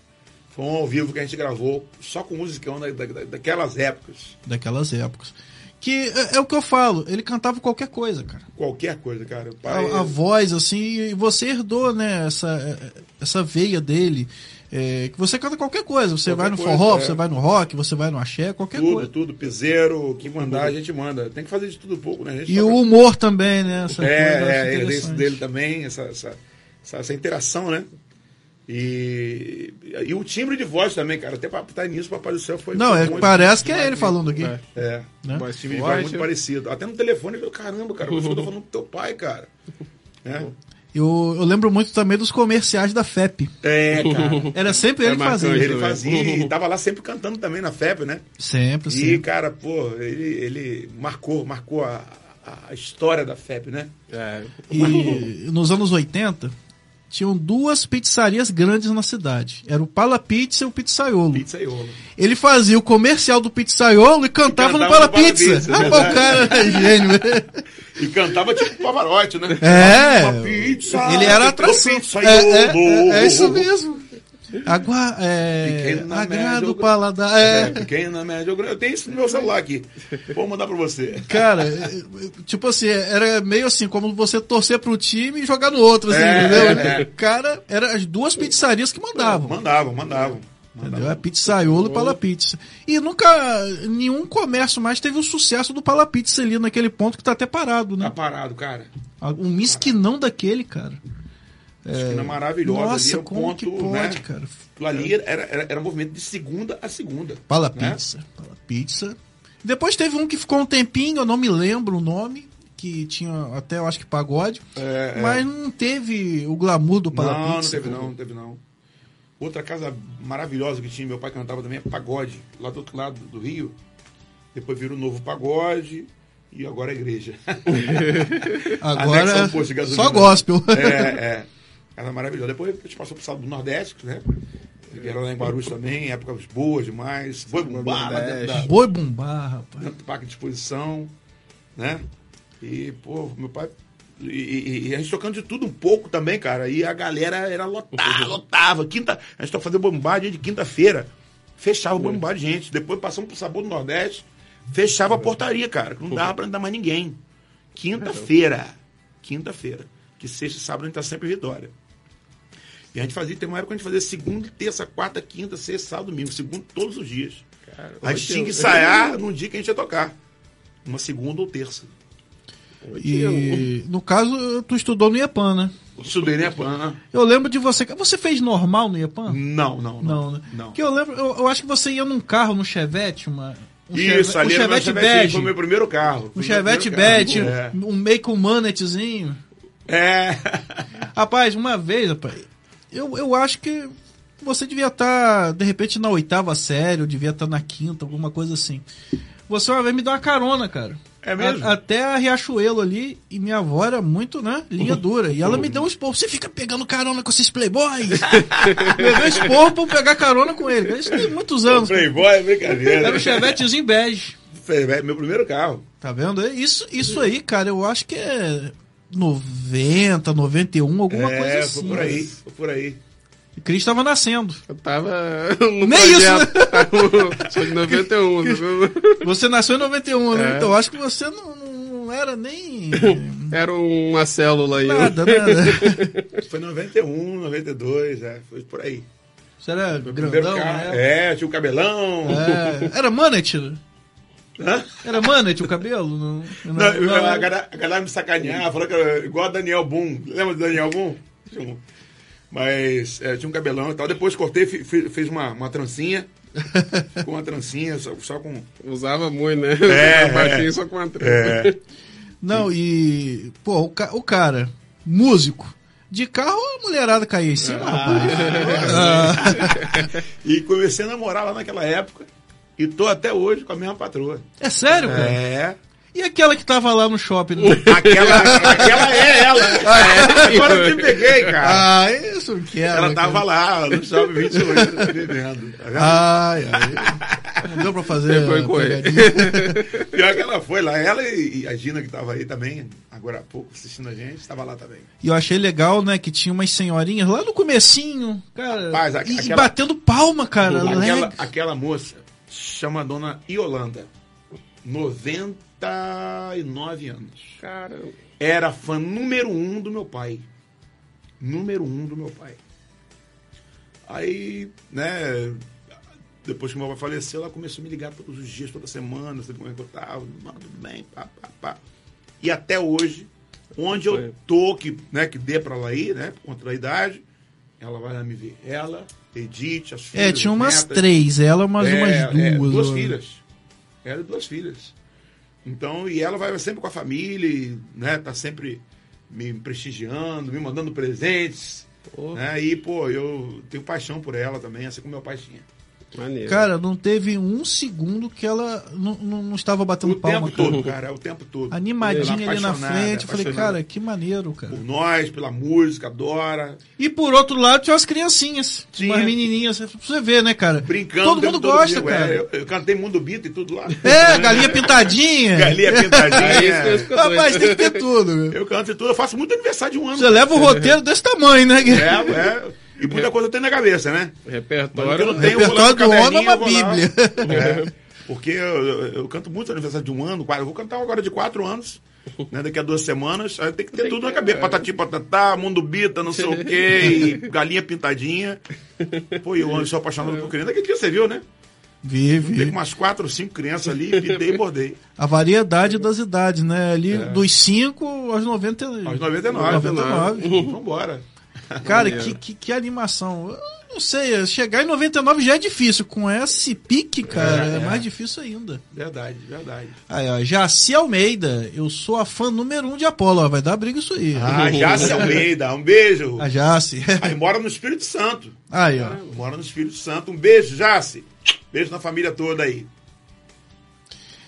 Foi um ao vivo que a gente gravou só com musicão da, da- daquelas épocas. Daquelas épocas. Que é, é o que eu falo, ele cantava qualquer coisa, cara. Qualquer coisa, cara. Pai, A, a voz, assim, e você herdou, né, essa, essa veia dele. é, que você canta qualquer coisa. Você Qualquer vai no coisa, forró, é. você vai no rock, você vai no axé, qualquer tudo, coisa. tudo, piseiro, o que mandar, a gente manda. Tem que fazer de tudo um pouco, né? E toca- o humor também, né? Essa É, é, é dele também, essa, essa, essa, essa interação, né? E, e o timbre de voz também, cara. Até pra estar nisso, o Papai do Céu foi. Não, foi é, muito- parece que é ele falando aqui. É. É. Né? O time de voz muito parecido. Até no telefone, eu caramba, cara, você tá falando do teu pai, cara. É, Eu, eu lembro muito também dos comerciais da FEP. é cara. Era sempre É ele que fazia. Ele fazia e tava lá sempre cantando também na FEP, né? Sempre, E, sempre. cara, pô, ele, ele marcou, marcou a, a- a história da FEP, né? É. E nos anos 80, tinham duas pizzarias grandes na cidade. Era o Pala Pizza e o Pizzaiolo. Pizzaiolo. Ele fazia o comercial do Pizzaiolo e cantava, no cantava Pala no Pala Pizza. Pizza, Rapaz, o verdade. cara era gênio. E cantava tipo Pavarotti, né? É. Pizza. Ele era o atração. É, é, é, é isso mesmo. Agua, é, Pequena, agrado média, o paladar. É, É. pequena, média. Eu tenho isso no meu celular aqui. Vou mandar pra você. Cara, é, tipo assim, era meio assim, como você torcer pro time e jogar no outro, assim, É, entendeu? é, é. Cara, eram as duas pizzarias que mandavam. Mandavam, mandavam. Entendeu? É pizzaiolo e Pala Pizza. E nunca, nenhum comércio mais teve o sucesso do Pala Pizza ali naquele ponto que tá até parado, Tá né? parado, cara. Um misquinão daquele, cara. Esquina maravilhosa Nossa, ali, é o como ponto, que pode, né? cara? Ali era, era, era movimento de segunda a segunda. Pala né? Pizza. Pala Pizza. Depois teve um que ficou um tempinho, eu não me lembro o nome, que tinha até, eu acho que pagode, É, é. mas não teve o glamour do Pala Não, não Pizza. teve não, não teve não. Outra casa maravilhosa que tinha, meu pai cantava também, é Pagode, lá do outro lado do Rio. Depois virou o novo Pagode e agora a igreja. Anexa Agora, posto só gospel. É, é. Casa maravilhosa. Depois a gente passou pro estado do Nordeste, né? Era lá em Guarulhos também, épocas boas demais. Foi bumbá lá dentro, da, Boi bombar, rapaz. dentro do parque de exposição, né? E, pô, meu pai. E, e- e a gente tocando de tudo um pouco também, cara. E a galera era lotada, lotava. Quinta, a gente tava fazendo bombá dia de quinta-feira. Fechava o bombá de gente. Depois passamos pro Sabor do Nordeste. Fechava a portaria, cara. Não dava pra andar mais ninguém. Quinta-feira. Quinta-feira. Que sexta e sábado a gente tá sempre em Vitória. E a gente fazia, tem uma época que a gente fazia segunda, terça, quarta, quinta, sexta, sábado, domingo. Segundo todos os dias. a gente tinha que ensaiar num dia que a gente ia tocar. Uma segunda ou terça. E no caso, tu estudou no IEPAN, né? Estudei na Pan. Eu lembro de você. Você fez normal no IEPAN? Não, não, não. Não, né? não. Que eu lembro, eu, eu acho que você ia num carro, no Chevette, uma. Um Isso, Chevette, ali um era meu Chevette Chevette, foi meu primeiro carro. Um Chevette Badge, carro. um meio com manetzinho. É. é. Rapaz, uma vez, rapaz, eu, eu acho que você devia estar, de repente, na oitava série, ou devia estar na quinta, alguma coisa assim. Você uma vez me deu uma carona, cara. É mesmo? A- até a Riachuelo ali, e minha avó era muito, né, linha dura. E ela me deu um esporro. Você fica pegando carona com esses playboys? Levei esporro pra eu pegar carona com ele. Isso tem muitos anos. Playboy é brincadeira. Era um Chevettezinho bege. Foi meu primeiro carro. Tá vendo? Isso, isso aí, cara, eu acho que é 90, 91, alguma é, coisa assim. foi por aí. Foi por aí. E Cris tava nascendo. Eu tava no Nem projeto. Sou de 91. Você nasceu em 91, né? É. Então eu acho que você não, não era nem Era uma célula aí. nada, nada. Foi 91, 92, é. Foi por aí. Você era Primeiro grandão, carro. né? É, tinha o cabelão. É. Era Manet? Hã? Era Manet o cabelo? Não, não, Não, eu- não. a, galera, a galera me sacaneava, falou que era igual a Daniel Boom. Lembra do Daniel Boom? Mas é, tinha um cabelão e tal. Depois cortei, fi- fi- fez uma, uma trancinha. com uma trancinha, só, só com. Usava muito, né? É, Baixinho é. só com uma trança. É, Não, e. Pô, o, ca- o cara, músico. De carro a mulherada caía em cima, rapaz. Ah, e comecei a namorar lá naquela época. E tô até hoje com a mesma patroa. é sério, cara? É. E aquela que tava lá no shopping? né? Aquela, aquela é ela. Agora eu te peguei, cara. Ah, isso não quero. ela cara. tava lá no shopping 28, bebendo. Tá vendo? Ai, ai. Não deu pra fazer. Foi com ele. Pior que ela foi lá. Ela e a Gina, que tava aí também, agora há pouco, assistindo a gente, estava lá também. E eu achei legal, né, que tinha umas senhorinhas lá no comecinho, cara. Rapaz, a- e aquela- batendo palma, cara. aquela, leg- aquela moça chama a dona Iolanda. 99 anos. Cara, Era fã número um do meu pai. Número um do meu pai. Aí, né, depois que meu pai faleceu, ela começou a me ligar todos os dias, toda semana, sabe como é que eu tava, não, tudo bem, pá, pá, pá. E até hoje, onde eu tô, que, né, que dê pra ela ir, né, por conta da idade, ela vai lá me ver. Ela, Edith, as filhas, É, tinha as umas netas. três, ela mais É, umas é, duas. duas ó. filhas. Ela e duas filhas. Então, e ela vai sempre com a família, e, né? Tá sempre me prestigiando, me mandando presentes. Pô. Né? E, pô, eu tenho paixão por ela também, assim como meu pai tinha. Maneiro. Cara, não teve um segundo que ela não, não, não estava batendo O palma. tempo cara. todo, cara, o tempo todo. Animadinha ali na frente. Eu falei, cara, que maneiro, cara. Por nós, pela música, adora. E por outro lado, tinha umas criancinhas, Tinha. umas menininhas. Pra você ver, né, cara? Brincando. Todo o tempo mundo todo gosta, comigo, é. cara. eu, eu cantei Mundo Bita e tudo lá. É, galinha pintadinha. Galinha É isso pintadinha. que eu Rapaz, tem que ter tudo. meu. eu canto e tudo. Eu faço muito aniversário de um ano. Você leva o roteiro desse tamanho, né? É, é. E muita coisa eu tenho na cabeça, né? Mas que Repertório. não tenho, vou lá repertório do homem é uma bíblia. É, porque eu, eu- eu canto muito aniversário de um ano, quase. Eu vou cantar agora de quatro anos. Né, daqui a duas semanas, aí tem que ter tudo na cabeça. Patati, patatá, mundo bita, não sei o quê, e galinha pintadinha. Pô, eu sou apaixonado por criança. Daquele dia você viu, né? Vi, Tem vi. umas quatro ou cinco crianças ali, pitei e bordei. A variedade das idades, né? Ali dos 5 aos 90. Aos 99. 99. Vambora. Cara, que, que, que animação. Eu não sei, chegar em 99 já é difícil. Com esse pique, cara, é, É, é. mais difícil ainda. Verdade, verdade. Aí, ó, Jaci Almeida, eu sou a fã número um de Apolo. Ó, vai dar briga isso aí. Ah, Jace Almeida, um beijo. A Jaci. Aí mora no Espírito Santo. Aí, ó. Mora no Espírito Santo. Um beijo, Jace. Beijo na família toda aí.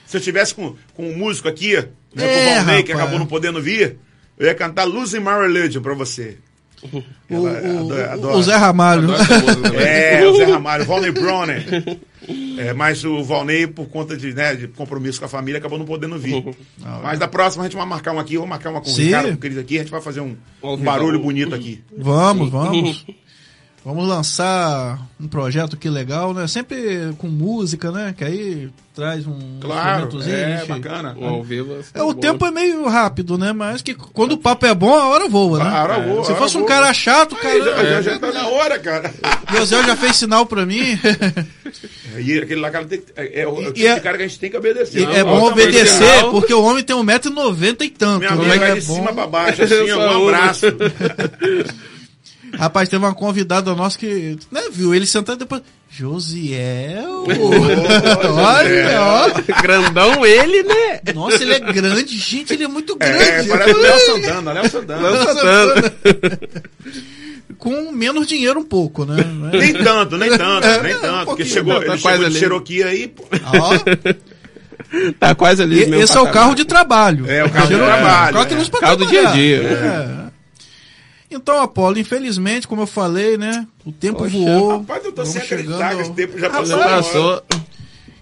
Se eu estivesse com, com um músico aqui, né, com o É, Valnei, que acabou não podendo vir, eu ia cantar Losing My Religion pra você. O, Ela o- adora- o- adora. o Zé Ramalho. É, o Zé Ramalho, Valnei Bronner. É, mas o Valnei, por conta de, né, de compromisso com a família, acabou não podendo vir. Mas da próxima a gente vai marcar um aqui, eu vou marcar uma com o Sim. Ricardo, com o Cris aqui, a gente vai fazer um, um barulho bonito aqui. Vamos, vamos. Vamos lançar um projeto aqui legal, né? Sempre com música, né? Que aí traz um Claro, é bacana. Um ao vivo. É, o tempo é meio rápido, né? Mas que quando o papo é bom, a hora voa, né? A hora voa, Se fosse um voa. cara chato, Aí, já, cara. já, já tá na hora, cara. José já fez sinal pra mim. E aquele lá, cara, tem, que- é, é o é o E tipo é- de cara que a gente tem que obedecer. E é Não, bom o obedecer, porque o homem tem 1,90m e tanto. Minha né? vai É de bom. cima pra baixo, assim, ó, um abraço. Rapaz, teve uma convidada nossa que, né, viu ele sentado e depois. Josiel! Olha, ó. Grandão ele, né? Nossa, ele é grande, gente, ele é muito É, grande. parece o Léo Santana, Léo Santana. Santana. Com menos dinheiro um pouco, né? É? Nem tanto, nem tanto, É, nem é, um tanto. porque chegou, Tá ele quase chegou de ali. Cherokee aí, pô. Ó, Tá quase ali. e- esse é o patamar. carro de trabalho. É, o carro de trabalho, é. pra Carro do dia a dia. É. Então, Apolo, infelizmente, como eu falei, né? O tempo Poxa, voou. Rapaz, eu tô Vamos sem acreditar chegando que esse tempo já passou. Passou.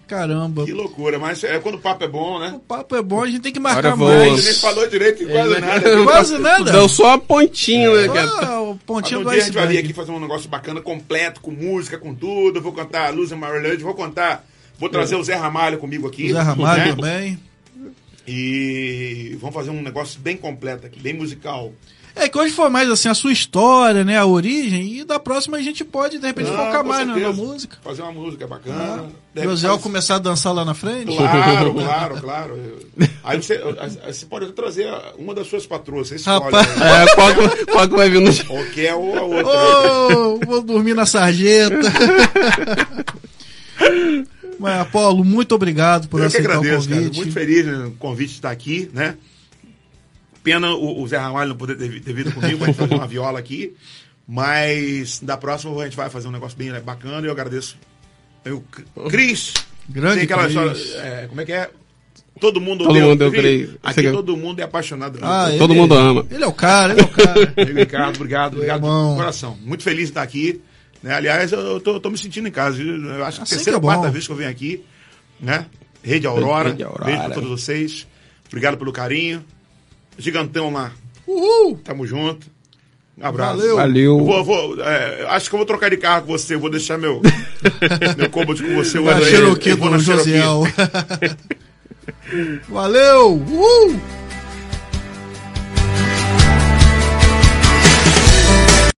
Caramba. Que loucura, mas é quando o papo é bom, né? O papo é bom, a gente tem que marcar voa. A mais. gente nem falou direito quase nada. Quase nada. Deu só a pontinha, né, cara? Ah, o Mas pontinho um do dia a gente vai vir aqui fazer um negócio bacana, completo, com música, com tudo. Eu vou cantar Luz and Maryland, vou contar. Vou trazer o Zé Ramalho comigo aqui. Zé Ramalho né? também. E vamos fazer um negócio bem completo aqui, bem musical. É que hoje foi mais assim a sua história, né? A origem. E da próxima a gente pode, de repente, Ah, focar mais na, na música. Fazer uma música bacana. Ah, José fazer- começar a dançar lá na frente. Claro, claro, claro. Aí você, você pode trazer uma das suas patroas, você escolhe. Rapaz. né? É, qual, que- qual que vai vir no. Ou quer ou a outra. Ô, vou dormir na sarjeta. Mas, Apolo, muito obrigado por Eu que aceitar agradeço, o cara. convite. Muito feliz no convite de estar aqui, né? Pena o, o Zé Ramalho não poder ter, ter vindo comigo, a gente fazer uma viola aqui. Mas da próxima a gente vai fazer um negócio bem bacana e eu agradeço. Eu, Cris, Grande tem aquela Cris. história. é, como é que é? Todo mundo Todo odeia mundo odeia o Cris. Cris. Aqui Você- todo mundo é apaixonado. Ah, pelo Todo ele- mundo ama. Ele é o cara, ele é o cara. Amigo Ricardo, obrigado, obrigado de coração. Muito feliz de estar aqui. Né? Aliás, eu eu tô, tô me sentindo em casa. Eu acho que a Assim terceira que é ou bom. quarta vez que eu venho aqui. Né? Rede Aurora. Rede Aurora. Beijo pra todos vocês. Obrigado pelo carinho. Gigantão lá. Uhul! Tamo junto. Um abraço. Valeu. Valeu. Eu Vou, vou, é, acho que eu vou trocar de carro com você. Vou deixar meu, meu combo com você. Eu Na Cherokee eu vou na Cherokee. Valeu! Uhul!